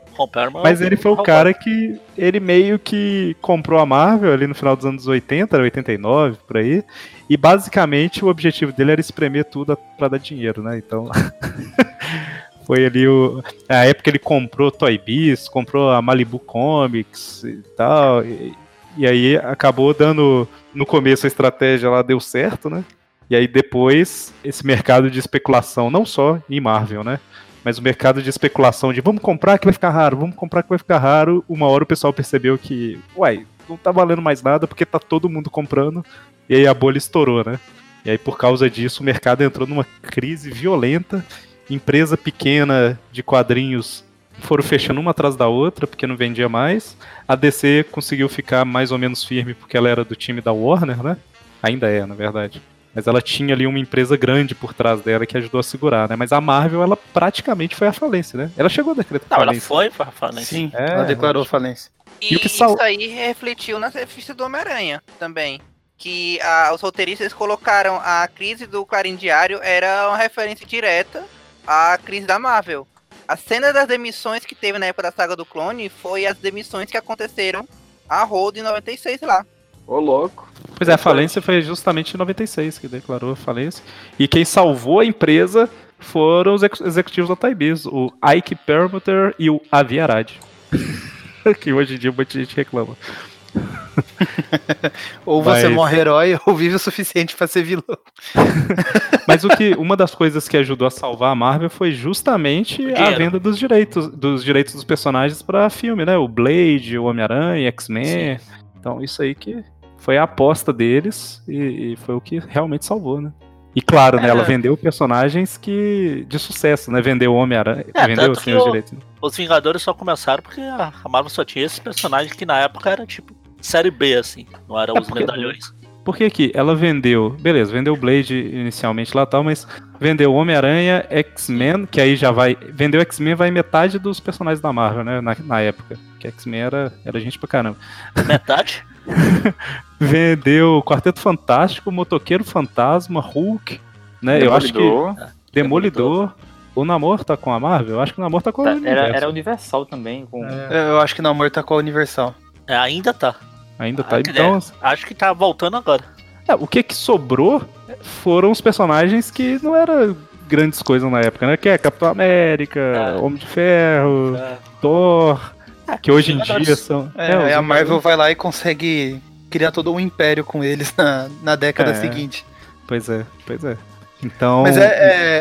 Mas ele foi o cara que. Ele meio que comprou a Marvel ali no final dos anos 80, era 89, por aí. E basicamente o objetivo dele era espremer tudo pra dar dinheiro, né? Então. (laughs) foi ali o. A época ele comprou Toy Biz, comprou a Malibu Comics e tal. E, e aí acabou dando. No começo a estratégia lá deu certo, né? E aí depois, esse mercado de especulação, não só em Marvel, né? Mas o mercado de especulação de vamos comprar que vai ficar raro, vamos comprar que vai ficar raro, uma hora o pessoal percebeu que, uai, não tá valendo mais nada porque tá todo mundo comprando, e aí a bolha estourou, né? E aí por causa disso o mercado entrou numa crise violenta, empresa pequena de quadrinhos foram fechando uma atrás da outra porque não vendia mais. A DC conseguiu ficar mais ou menos firme porque ela era do time da Warner, né? Ainda é, na verdade. Mas ela tinha ali uma empresa grande por trás dela que ajudou a segurar, né? Mas a Marvel, ela praticamente foi à falência, né? Ela chegou a decretar Não, ela falência. foi pra falência. Sim, É, ela declarou falência. E, E o que sal- isso aí refletiu na revista do Homem-Aranha também. Que ah, os roteiristas colocaram a crise do Clarim Diário era uma referência direta à crise da Marvel. A cena das demissões que teve na época da saga do clone foi as demissões que aconteceram a rodo em 96 lá. Ô, louco. Pois é, a falência foi justamente em 96 que declarou a falência. E quem salvou a empresa foram os ex- executivos da Taibiz, o Ike Perlmutter e o Avi Arad. (laughs) que hoje em dia muita gente reclama. (laughs) Ou você Mas- morre herói ou vive o suficiente pra ser vilão. (laughs) Mas o que uma das coisas que ajudou a salvar a Marvel foi justamente a venda dos direitos, dos direitos dos personagens para filme, né? O Blade, o Homem-Aranha, X-Men. Então isso aí que foi a aposta deles e, e foi o que realmente salvou, né? E claro, né, É. ela vendeu personagens que de sucesso, né? Vendeu Homem-Aranha, É, vendeu assim os direitos. Os Vingadores só começaram porque a Marvel só tinha esses personagens que na época era tipo série B, assim. Não eram É os porque- medalhões. Porque aqui, ela vendeu, beleza, vendeu Blade inicialmente lá e tal, mas vendeu Homem-Aranha, X-Men, que aí já vai. Vendeu X-Men, vai metade dos personagens da Marvel, né? Na, na época. Que X-Men era, era gente pra caramba. Metade? (laughs) Vendeu Quarteto Fantástico, Motoqueiro Fantasma, Hulk, né? Eu acho que Demolidor. Demolidor. O Namor tá com a Marvel? Eu acho que o Namor tá com Tá, a era, era Universal também. Com... É. Eu acho que não, amor tá com a Universal. É, ainda tá. Ainda tá. Ah, Então, dizer, acho que tá voltando agora. É, o que que sobrou foram os personagens que não era grandes coisas na época, né? Que é Capitão América, É. Homem de Ferro, É. Thor, que hoje em dia são. É, a Marvel vai lá e consegue criar todo um império com eles na, na década É. seguinte. Pois é, pois é. Então. Mas é,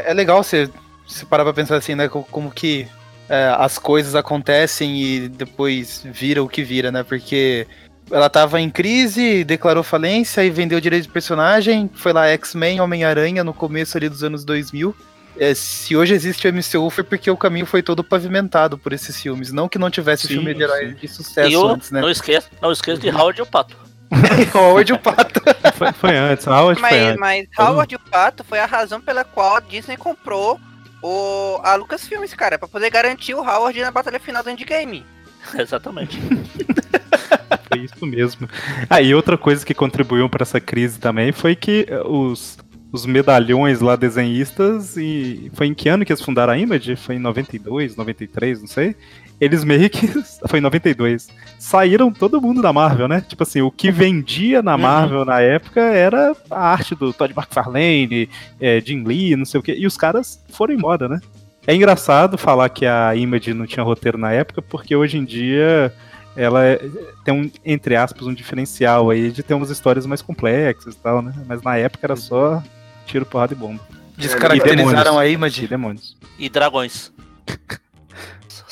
é, é legal você, você parar pra pensar assim, né? co- Como que é, as coisas acontecem e depois vira o que vira, né? Porque ela tava em crise, declarou falência e vendeu direito de personagem. Foi lá X-Men, Homem-Aranha no começo ali dos anos 2000. É, se hoje existe o MCU foi porque o caminho foi todo pavimentado por esses filmes. Não que não tivesse Sim, filme de herói sim. de sucesso E o, antes, né? não, esqueça, não esqueça de Howard e o Pato. (laughs) Howard o Pato. Foi, foi antes, Howard foi Mas, antes. mas Howard o Pato foi a razão pela qual a Disney comprou o, a Lucasfilmes, cara, pra poder garantir o Howard na batalha final do Endgame. (laughs) Exatamente. (laughs) Foi isso mesmo. Ah, e outra coisa que contribuiu para essa crise também foi que eh, os, os medalhões lá desenhistas, e foi em que ano que eles fundaram a Image? Foi em 92, 93, não sei. Eles meio que. (laughs) Foi em 92. Saíram todo mundo da Marvel, né? Tipo assim, o que vendia na Marvel na época era a arte do Todd McFarlane, eh, Jim Lee, não sei o quê. E os caras foram embora, né? É engraçado falar que a Image não tinha roteiro na época, porque hoje em dia ela é- tem um, entre aspas, um diferencial aí de ter umas histórias mais complexas e tal, né? Mas na época era só tiro, porrada e bomba. Descaracterizaram a De Image. demônios. E dragões. (laughs)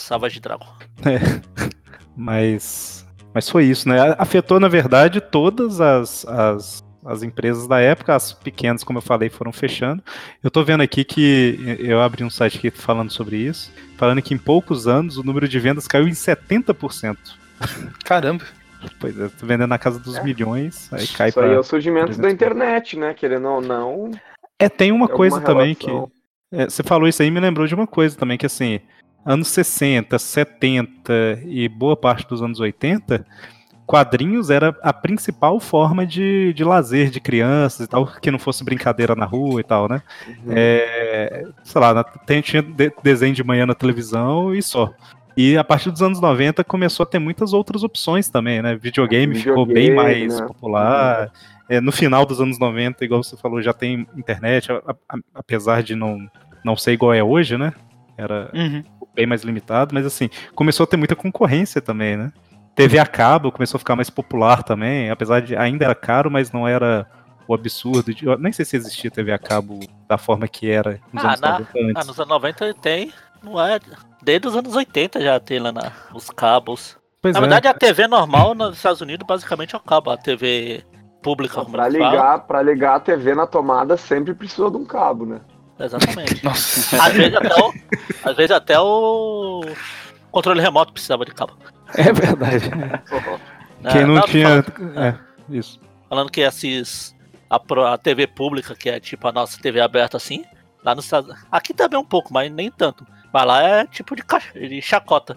Savage Dragon. (laughs) Mas. Mas foi isso, né? Afetou, na verdade, todas as, as, as empresas da época, as pequenas, como eu falei, foram fechando. Eu tô vendo aqui que eu abri um site aqui falando sobre isso, falando que em poucos anos o número de vendas caiu em 70%. Caramba. Pois é, tô vendendo na casa dos milhões, aí cai Isso aí é pra... o surgimento 300 da internet, né? Querendo ou não. É, tem uma é coisa também relação. que. é, você falou isso aí me lembrou de uma coisa também, que assim, anos 60, 70 e boa parte dos anos 80, quadrinhos era a principal forma de, de lazer de crianças e tal, que não fosse brincadeira na rua e tal, né? Uhum. É, sei lá, na- tem- tinha de- desenho de manhã na televisão e só. E a partir dos anos 90 começou a ter muitas outras opções também, né? Videogame, ficou bem Videogame, mais né? popular. É, no final dos anos 90, igual você falou, já tem internet, a- a- apesar de não, não ser igual é hoje, né? Era Uhum. Bem mais limitado, mas assim, começou a ter muita concorrência também, né? TV a cabo começou a ficar mais popular também, apesar de ainda era caro, mas não era o absurdo. De, eu nem sei se existia TV a cabo da forma que era nos Ah, anos na- 90 antes. Ah, nos anos 90 tem. Não é. Desde os anos 80 já tem lá na, os cabos. Pois Na é. verdade, a TV normal nos Estados Unidos basicamente é o cabo. A TV pública, falam. ligar, pra ligar a TV na tomada sempre precisou de um cabo, né? Exatamente. (laughs) Nossa. Às vezes até o, às vezes até o controle remoto precisava de cabo. É verdade. Quem É, não tinha. falando- É, isso. Falando que esses. A, a TV pública, que é tipo a nossa TV aberta assim, lá nos Estados Aqui também um pouco, mas nem tanto. Mas lá é tipo de, caixa, de chacota.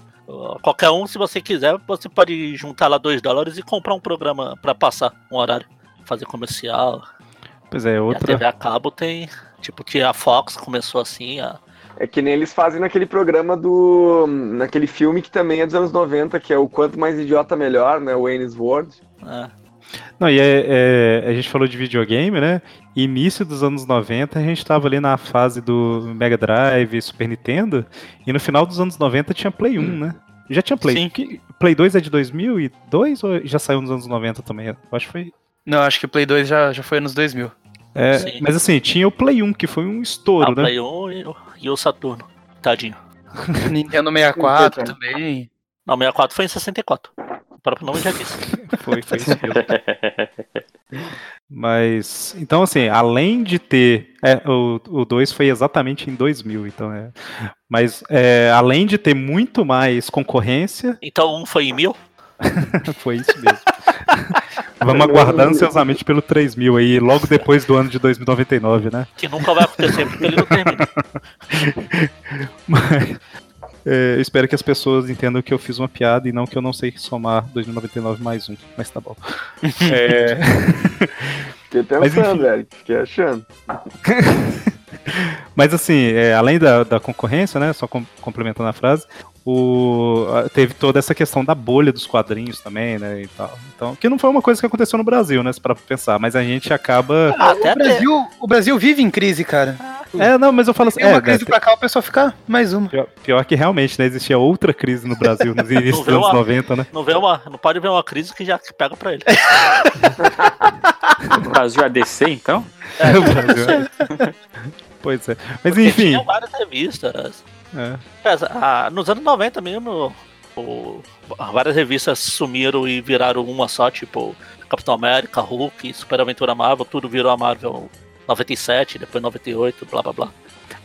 Qualquer um, se você quiser, você pode juntar lá 2 dólares e comprar um programa pra passar um horário. Fazer comercial. Pois é, E a outra. TV a cabo tem. Tipo, que a Fox começou assim. A... É que nem eles fazem naquele programa do. naquele filme que também é dos anos 90, que é o Quanto Mais Idiota Melhor, né? O Wayne's World. é. Não, e é- é, a gente falou de videogame, né? Início dos anos 90, a gente tava ali na fase do Mega Drive, Super Nintendo, e no final dos anos 90 tinha Play 1, né? Já tinha Play. Sim. Play 2 é de 2002 ou já saiu nos anos 90 também? Eu acho que foi. Não, acho que o Play 2 já, já foi anos 2000. É, mas assim, tinha o Play 1, que foi um estouro, a né? Play 1 e, o- e o Saturno. Tadinho. (laughs) Nintendo 64 Sim, também. Não, 64 foi em 64. O próprio nome já disse. (laughs) Foi, foi isso mesmo. Mas, então assim, além de ter, é, o 2 foi exatamente em 2000, então é, mas é, além de ter muito mais concorrência, Então um foi em mil. (laughs) foi isso mesmo. (laughs) Vamos aguardar ansiosamente pelo 3000 aí, logo depois do ano de 2099, né? Que nunca vai acontecer porque ele não termina. (laughs) Mas, é, eu espero que as pessoas entendam que eu fiz uma piada e não que eu não sei somar 2099 mais um, mas tá bom. É, Fiquei pensando, Eric. Fiquei achando. Mas assim, é, além da, da concorrência, né? Só com- complementando a frase, o, a- teve toda essa questão da bolha dos quadrinhos também, né? E tal. Então, que não foi uma coisa que aconteceu no Brasil, né? Se para pensar, mas a gente acaba. Ah, até O Brasil, o Brasil vive em crise, cara. É, não, mas eu falo assim. Tem uma É, crise né, pra cá, o pessoal fica mais uma. pior, pior que realmente, né? Existia outra crise no Brasil nos (laughs) inícios dos anos uma- 90, né? Não, vê uma, não pode ver uma crise que já pega pra ele. O Brasil é DC, então? (laughs) O Brasil é- pois é. Mas Porque enfim. Tinha várias revistas. É. Ah, nos anos 90 mesmo, o- várias revistas sumiram e viraram uma só, tipo Capitão América, Hulk, Super Aventura Marvel, tudo virou a Marvel 97, depois 98, blá blá blá.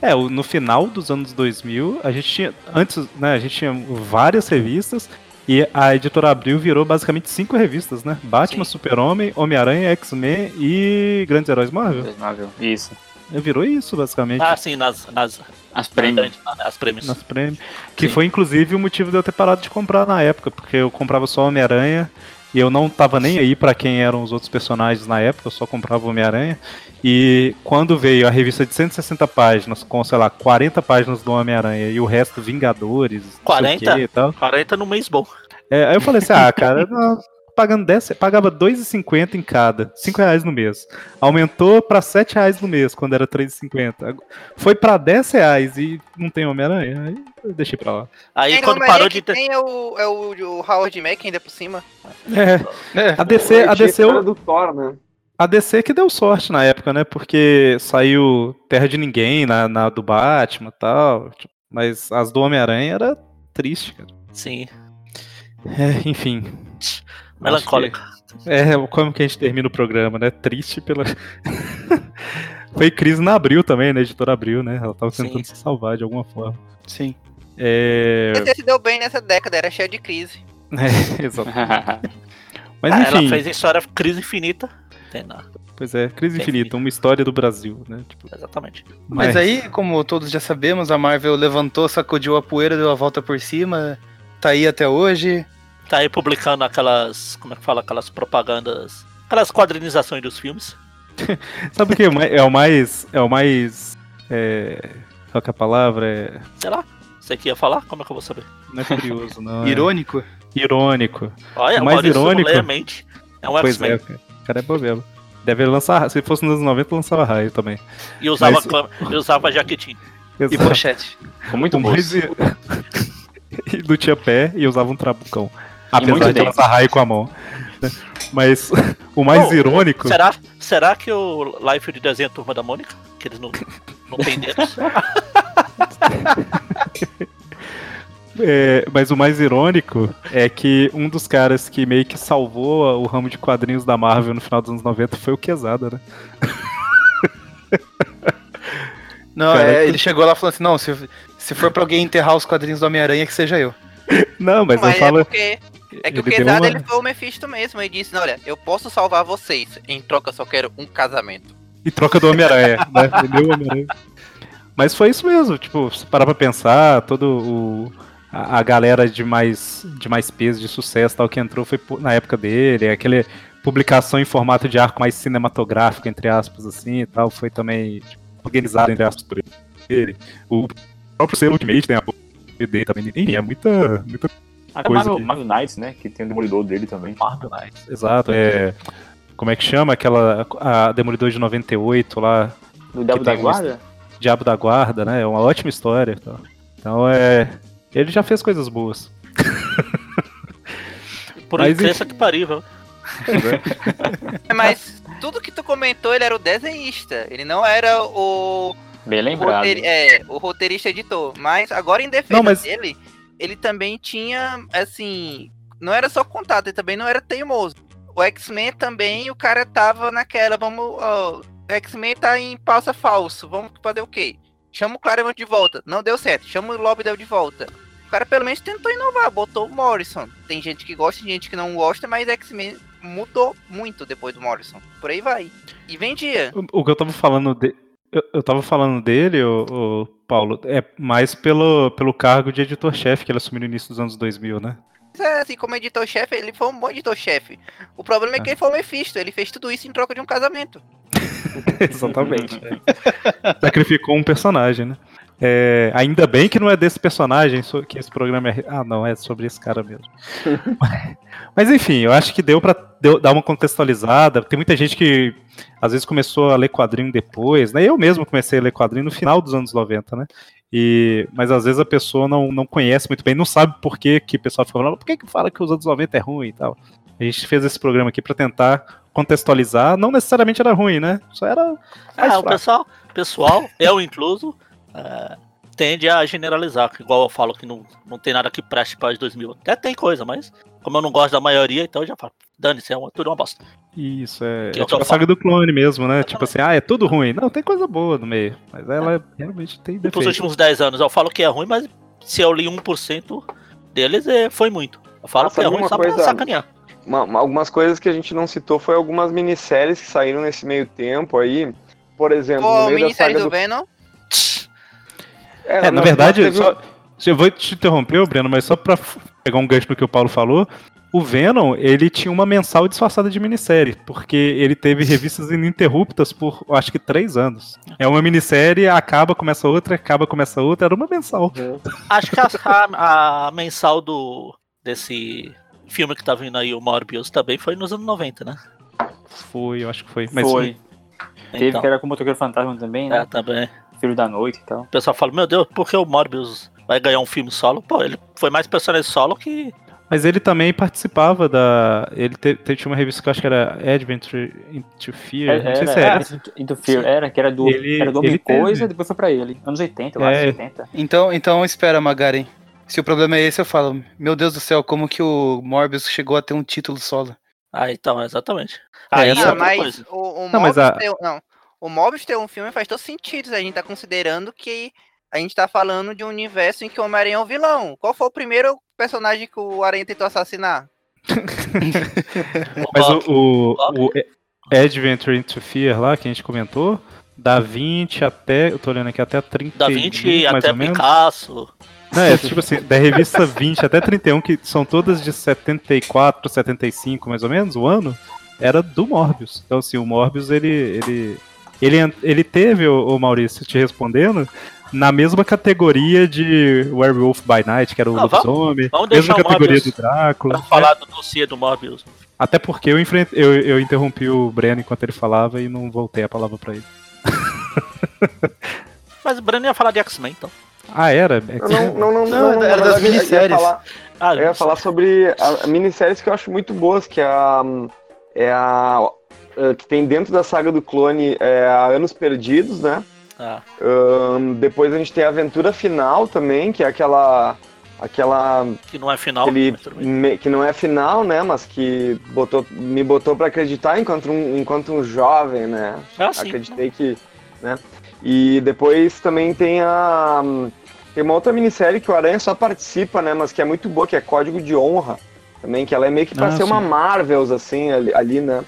É, no final dos anos 2000, a gente tinha. Antes, né, a gente tinha várias revistas. E a editora Abril virou basicamente cinco revistas, né? Batman. Super-Homem, Homem-Aranha, X-Men e Grandes Heróis Marvel. Marvel. Isso. Virou isso, basicamente, Ah, sim, nas, nas, As prêmios. nas prêmios. nas prêmios. Que Sim. foi inclusive o motivo de eu ter parado de comprar na época, porque eu comprava só Homem-Aranha e eu não tava nem aí pra quem eram os outros personagens na época, eu só comprava Homem-Aranha. E quando veio a revista de 160 páginas, com, sei lá, 40 páginas do Homem-Aranha e o resto Vingadores, não sei o 40? quê e tal. 40 no mês bom. É, aí eu falei assim, ah, cara, não, pagando 10, pagava 2,50 em cada, 5 reais no mês. Aumentou pra 7 reais no mês, quando era 3,50. Ag- Foi pra 10 reais e não tem Homem-Aranha, aí eu deixei pra lá. Aí Tem quando parou de ter. tem é o, é o, o Howard Mack ainda por cima. É, É, a DC, a DC, Era do Thor, né? a DC que deu sorte na época, né? Porque saiu Terra de Ninguém na, na do Batman e tal. tipo, Mas as do Homem-Aranha era triste, cara. Sim, É, enfim. (laughs) melancólica. É, como que a gente termina o programa, né? Triste pela. (laughs) Foi crise na Abril também, né? Editora Abril, né? Ela tava tentando Sim. se salvar de alguma forma. sim. É. Você se deu bem nessa década, era cheio de crise. (laughs) é exato. (laughs) Mas Ah, enfim, Ela fez a história Crise Infinita. Tem nada. pois é, Crise Tem Infinita, uma história do Brasil, né? Tipo, Exatamente. Mas aí, como todos já sabemos, a Marvel levantou, sacudiu a poeira, deu a volta por cima, tá aí até hoje. Tá aí publicando aquelas. Como é que fala? Aquelas propagandas. Aquelas quadrinizações dos filmes. (laughs) Sabe o que é o mais. É o mais. É o mais é, qual que é a palavra? É, Sei lá. Você que ia falar? Como é que eu vou saber? não é curioso, não. É Irônico. irônico. Olha, O mais Maurício irônico-. É um Pois é, cara. O cara é bobeiro. Deve lançar. Se fosse nos anos 90, lançava raio também. E usava, Mas- e usava jaquetinho. (laughs) E pochete. Com muito bom. mais... (laughs) e não tinha pé e usava um trabucão. Apesar de lançar raio com a mão. (laughs) Mas o mais Oh, irônico. Será, será que o Life de desenho é Turma da Mônica? Que eles não, não têm dedos? (laughs) é, mas o mais irônico é que um dos caras que meio que salvou o ramo de quadrinhos da Marvel no final dos anos 90 foi o Quesada, né? (laughs) Não, Cara, é, que- ele chegou lá e falou assim: não, se, se for pra alguém enterrar os quadrinhos do Homem-Aranha, que seja eu. Não, mas, Mas eu falo. é porque. É que o ele deu Quesada uma- ele foi o Mephisto mesmo. Ele disse: Olha, eu posso salvar vocês. Em troca, eu só quero um casamento. Em troca do Homem-Aranha, (laughs) né? Ele deu o Homem-Aranha. Mas foi isso mesmo, tipo, se parar pra pensar, todo o. A, a galera de mais, de mais peso, de sucesso tal, que entrou foi na época dele, aquele publicação em formato de arco mais cinematográfico, entre aspas, assim e tal, foi também tipo, organizado, entre aspas, por ele. O próprio selo Ultimate tem a dele também. Enfim, é muita. muita A Coisa Marvel, que- Marvel Knights, né? Que tem o Demolidor dele também. Marvel Knights. exato. É, como é que chama? Aquela. A Demolidor de 98 lá. Do Diabo da tem um Guarda? Diabo da Guarda, né? É uma ótima história. e tal. Então é. Ele já fez coisas boas. (laughs) Por Mas incrível que pariu, viu? É, (laughs) Mas tudo que tu comentou, ele era o desenhista. Ele não era o, Bem o, lembrado. roteiri- é, o roteirista editor. Mas agora, em defesa Não, mas- dele, ele também tinha, assim. Não era só contato, ele também não era teimoso. O X-Men também, o cara tava naquela, vamos. ó, o X-Men tá em pausa falso. Vamos fazer o quê? Chama o Claremont de volta. Não deu certo. Chama o Lobdell de volta. O cara pelo menos tentou inovar, botou o Morrison. Tem gente que gosta, tem gente que não gosta, mas X-Men mudou muito depois do Morrison. Por aí vai. E vendia. O, o que eu tava falando de, eu, eu tava falando dele, o, o Paulo, é mais pelo, pelo cargo de editor-chefe que ele assumiu no início dos anos 2000, né? Mas, é, assim, como editor-chefe, ele foi um bom editor-chefe. O problema é que ele foi o Mephisto, ele fez tudo isso em troca de um casamento. (laughs) Exatamente. (laughs) Sacrificou um personagem, né? É, ainda bem que não é desse personagem so- que esse programa é. Ah, não, é sobre esse cara mesmo. (laughs) Mas enfim, eu acho que deu deu- dar uma contextualizada. Tem muita gente que às vezes começou a ler quadrinho depois, né? Eu mesmo comecei a ler quadrinho no final dos anos 90, né? E, mas às vezes a pessoa não, não conhece muito bem, não sabe por que, que o pessoal fica falando, por que, que fala que os anos 90 é ruim e tal. A gente fez esse programa aqui pra tentar contextualizar, não necessariamente era ruim, né? Só era mais É, o fraco. pessoal, pessoal, eu incluso, é, tende a generalizar, que igual eu falo que não, não tem nada que preste para os 2000. Até tem coisa, mas como eu não gosto da maioria, então eu já falo, dane-se, é uma, tudo uma bosta. Isso, é, Que é tipo a saga do clone mesmo, né? Tipo assim, ah, é tudo ruim. Não, tem coisa boa no meio. Mas ela realmente tem defeito. últimos 10 anos eu falo que é ruim, mas se eu li 1% deles, é, foi muito. Eu falo Ah, que é ruim só pra coisa? sacanear. Uma- uma- algumas coisas que a gente não citou foi algumas minisséries que saíram nesse meio tempo aí. Por exemplo, Pô, no meio da minissérie saga do do... Venom. (laughs) É, na nós- verdade, teve- só, eu vou te interromper, Breno, mas só pra pegar um gancho no que o Paulo falou, o Venom, ele tinha uma mensal disfarçada de minissérie, porque ele teve revistas ininterruptas por, acho que, três anos. É uma minissérie, acaba, começa outra, acaba, começa outra, era uma mensal. Acho que a, a- a mensal do desse filme que tá vindo aí, o Morbius, também foi nos anos 90, né? Foi, eu acho que foi. Mas Foi. Teve Então, que era com o Motoqueiro Fantasma também, é, né? também. Filho da Noite e tal. O pessoal fala, meu Deus, por que o Morbius vai ganhar um filme solo? Pô, ele foi mais personagem solo que. Mas ele também participava da. Ele te, te- tinha uma revista que eu acho que era Adventure into Fear. Era, não sei se era, era. Into- Fear, era, que era do, Ele- era do Homem Coisa, teve. depois foi pra ele. Anos 80, eu É. acho, 70. Então, então espera, Magaren. Se o problema é esse, eu falo, meu Deus do céu, como que o Morbius chegou a ter um título solo? Ah, então, exatamente. É, Aí essa- é Não, outra mas o, o Não, mas Morbius a- ter, não, o Morbius ter um filme faz todo sentido. A gente tá considerando que a gente tá falando de um universo em que o Homem-Aranha é o vilão. Qual foi o primeiro personagem que o Aranha tentou assassinar? (laughs) Mas o, o, o Adventure into Fear lá, que a gente comentou, da 20 até. Eu tô olhando aqui até 30. Da 20 mais até ou menos. Picasso. Não, é tipo assim, da revista (laughs) 20 até 31, que são todas de 74, 75 mais ou menos, o ano, era do Morbius. Então, assim, o Morbius, ele. Ele, ele, ele teve, o, o Maurício, te respondendo, na mesma categoria de Werewolf by Night, que era o Ah, vamos- lobisomem, vamos mesma deixar o categoria do Drácula. Pra né? falar do dossiê do Morbius. Até porque eu, enfrent... eu, eu interrompi o Breno enquanto ele falava e não voltei a palavra pra ele. (laughs) Mas o Breno ia falar de X-Men, então. Ah, era? Não, não, não, não, Não, não, era na das minisséries. falar- Ah, Eu ia falar sobre a, a minisséries que eu acho muito boas, que é a. É a eh, que tem dentro da saga do clone é a Anos Perdidos, né? ah, Ahn, depois a gente tem a Aventura Final também, que é aquela. aquela que não é final. aquele me- que não é final, né? Mas que botou, me botou pra acreditar enquanto um, enquanto um jovem, né? Ah, sim. Acreditei que. Né? E depois também tem a. Tem uma outra minissérie que o Aranha só participa, né? Mas que é muito boa, que é Código de Honra. Também, que ela é meio que pra Ah, ser uma sim. Marvels, assim, ali, ali, né?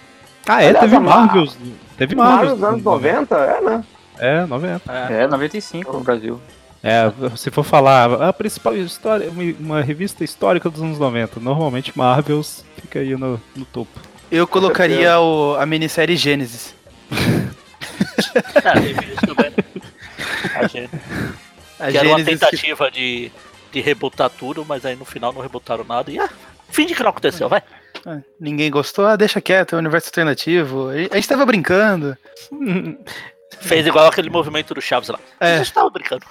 Ah, é, Aliás, teve Mar- Marvels. Teve Marvel Marvels. dos anos 90, é, né? É, 90. É. É, 95 no Brasil. É, se for falar a principal história, uma, revista histórica dos anos 90, normalmente Marvels fica aí no, no topo. Eu colocaria o, a minissérie Gênesis. É, isso também. A gente- A que era uma Gênesis tentativa de, de rebutar tudo, mas aí no final não rebutaram nada. E ah, finge que não aconteceu, vai. Ah, Ninguém gostou, ah, deixa quieto, é um universo alternativo. A gente tava brincando. (laughs) Fez igual aquele movimento do Chaves lá. É. A gente tava brincando.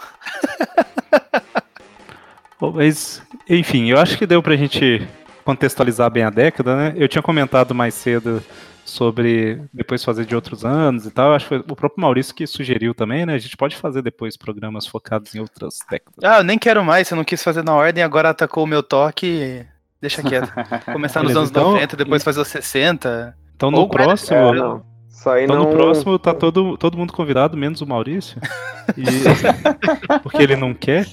(laughs) Bom, Mas, enfim, eu acho que deu pra gente contextualizar bem a década, né? Eu tinha comentado mais cedo sobre depois fazer de outros anos e tal. Acho que foi o próprio Maurício que sugeriu também, né? A gente pode fazer depois programas focados em outras décadas. Ah, eu nem quero mais, você não quis fazer na ordem, agora atacou o meu toque. Deixa quieto. (laughs) Começar nos anos então- 90, depois fazer os 60. Então no Ou próximo, É, não. Então não. no próximo tá todo, todo mundo convidado, menos o Maurício. E- (laughs) porque ele não quer.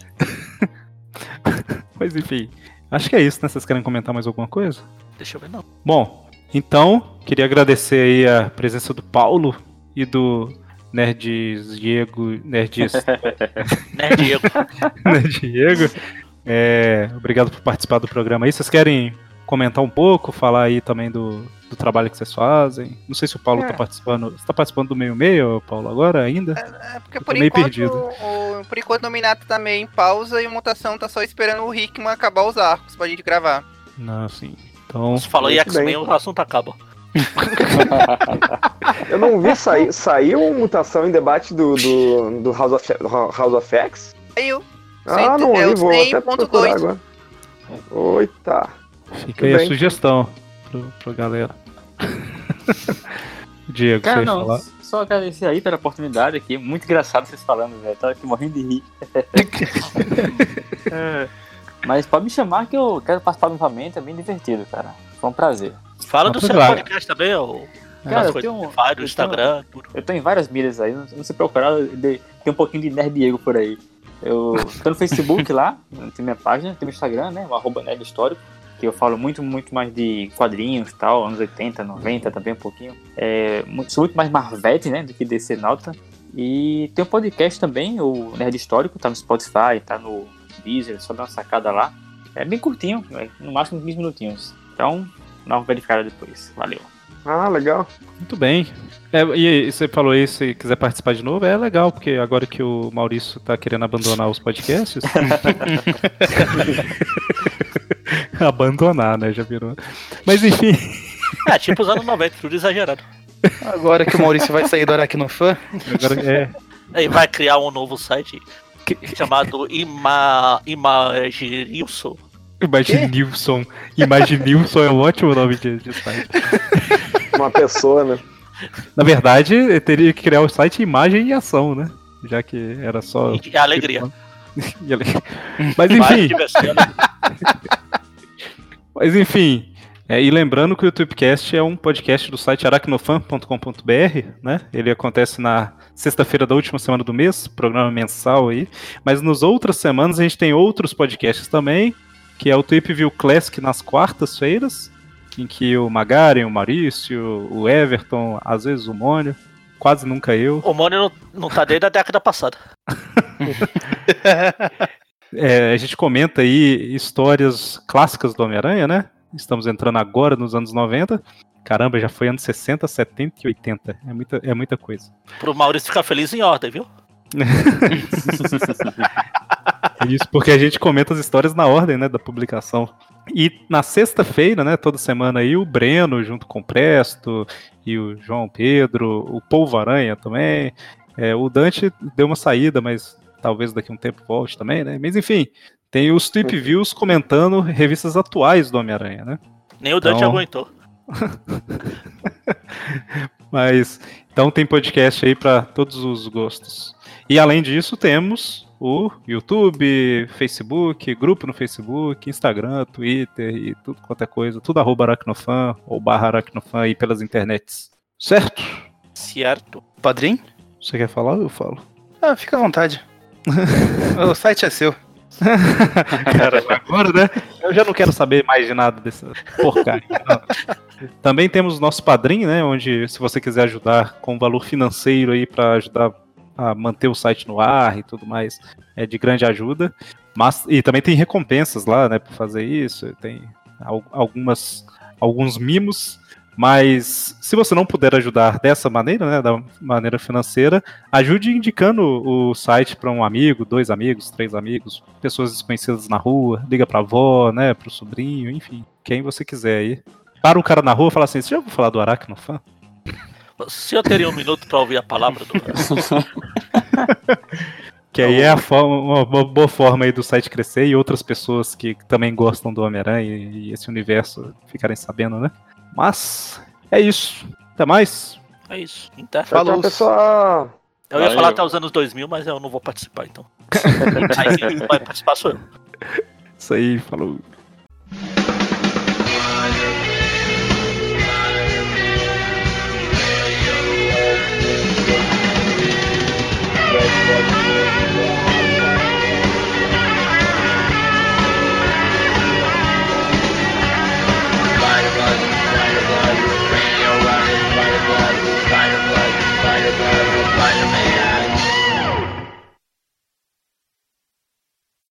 Mas enfim, acho que é isso, né? Vocês querem comentar mais alguma coisa? Deixa eu ver, não. Bom, então, queria agradecer aí a presença do Paulo e do Nerds Diego, Nerds, (laughs) Né, Diego? Nerd Diego. É, obrigado por participar do programa aí. Vocês querem comentar um pouco, falar aí também do- do trabalho que vocês fazem. Não sei se o Paulo É. tá participando. Você tá participando do meio-meio, Paulo, agora ainda? É porque Eu por meio enquanto, perdido. o, o- por enquanto o Nominato tá meio em pausa e o Mutação tá só esperando o Hickman acabar os arcos pra gente gravar. Não, sim. Então, Se falou em X-Men, o assunto acaba. (laughs) Eu não vi sair. Saiu mutação em debate do, do, do House, of, House of X? Saiu. Ah, não é vou até 100.2. procurar agora. Oita. fica aí a sugestão pro, pra galera. (laughs) Diego, Cara, você não, falar? só agradecer aí pela oportunidade aqui. Muito engraçado vocês falando, velho. Tava aqui morrendo de rir. (laughs) (laughs) É. Mas pode me chamar que eu quero participar novamente, é bem divertido, cara. Foi um prazer. Fala Ah, do seu claro. podcast também, ô. Cara, eu tenho, que faz, eu tenho- Instagram, tudo. eu tô em várias mídias aí, não, não se procurar, tem um pouquinho de Nerd Diego por aí. Eu tô no Facebook lá, tem minha página, tem o Instagram, né? O arroba Nerd Histórico, que eu falo muito, muito mais de quadrinhos tal, anos 80, 90 também um pouquinho. É, mu- sou muito mais Marvete, né? Do que DC Nauta. E tem um podcast também, o Nerd Histórico, tá no Spotify, tá no Deezer, só dá uma sacada lá. É bem curtinho, é, no máximo 15 minutinhos. Então, dá uma verificada depois. Valeu. Ah, legal. Muito bem. É, e você falou aí, se quiser participar de novo, é legal, porque agora que o Maurício tá querendo abandonar os podcasts. (laughs) abandonar, né? Já virou. Mas enfim. É, tipo os anos 90, tudo exagerado. Agora que o Maurício vai sair do Aracnofan, Agora é. Aí vai criar um novo site chamado Ima... Imagirilson. Imaginilson. Imaginilson é um ótimo nome de, de site. Uma pessoa, né? Na verdade, eu teria que criar o site Imagem e Ação, né? Já que era só. E alegria. (laughs) E ale- Mas enfim. diversão. (laughs) Mas enfim, é, e lembrando que o Tweepcast é um podcast do site aracnofan.com.br, né? Ele acontece na sexta-feira da última semana do mês, programa mensal aí. Mas nas outras semanas a gente tem outros podcasts também, que é o Tweep View Classic nas quartas-feiras, em que o Magaren, o Maurício, o Everton, às vezes o Mônio, quase nunca eu. O Mônio não, não tá desde a década passada. (laughs) É, a gente comenta aí histórias clássicas do Homem-Aranha, né? Estamos entrando agora nos anos 90. Caramba, já foi anos 60, 70 e 80. É muita, é muita coisa. Pro Maurício ficar feliz em ordem, viu? (laughs) Isso porque a gente comenta as histórias na ordem, né, da publicação. E na sexta-feira, né, toda semana aí, o Breno junto com o Presto e o João Pedro, o Polvo Aranha também. É, o Dante deu uma saída, mas talvez daqui a um tempo volte também, né? Mas enfim, tem os Tweep Views comentando revistas atuais do Homem-Aranha, né? Nem o Dante Então- aguentou. (laughs) Mas então tem podcast aí para todos os gostos. E além disso, temos o YouTube, Facebook, grupo no Facebook, Instagram, Twitter e tudo quanto é coisa, tudo arroba aracnofan ou barra aracnofan aí pelas internets. Certo? Certo. padrinho? Você quer falar ou eu falo? Ah, fica à vontade. (laughs) o site é seu. Cara, agora, né? Eu já não quero saber mais de nada dessa porcaria. não. Também temos o nosso padrinho, né? Onde, se você quiser ajudar com valor financeiro aí para ajudar a manter o site no ar e tudo mais, é de grande ajuda. Mas e também tem recompensas lá, né? Por fazer isso. Tem al- algumas alguns mimos. Mas se você não puder ajudar dessa maneira, né, da maneira financeira, ajude indicando o site para um amigo, dois amigos, três amigos, pessoas desconhecidas na rua, liga pra avó, né, pro sobrinho, enfim, quem você quiser aí. Para o cara na rua e fala assim: Você já ouviu falar do Aracnofan? (laughs) Se eu teria um minuto pra ouvir a palavra do. (laughs) Que aí é a forma- uma bo- boa forma aí do site crescer e outras pessoas que também gostam do Homem-Aranha e esse universo ficarem sabendo, né? Mas é isso. Até mais. É isso. Então, Falou. pessoal. eu ia Valeu. falar até os anos 2000, mas eu não vou participar, então. (laughs) Aí quem vai participar sou eu. Isso aí, falou.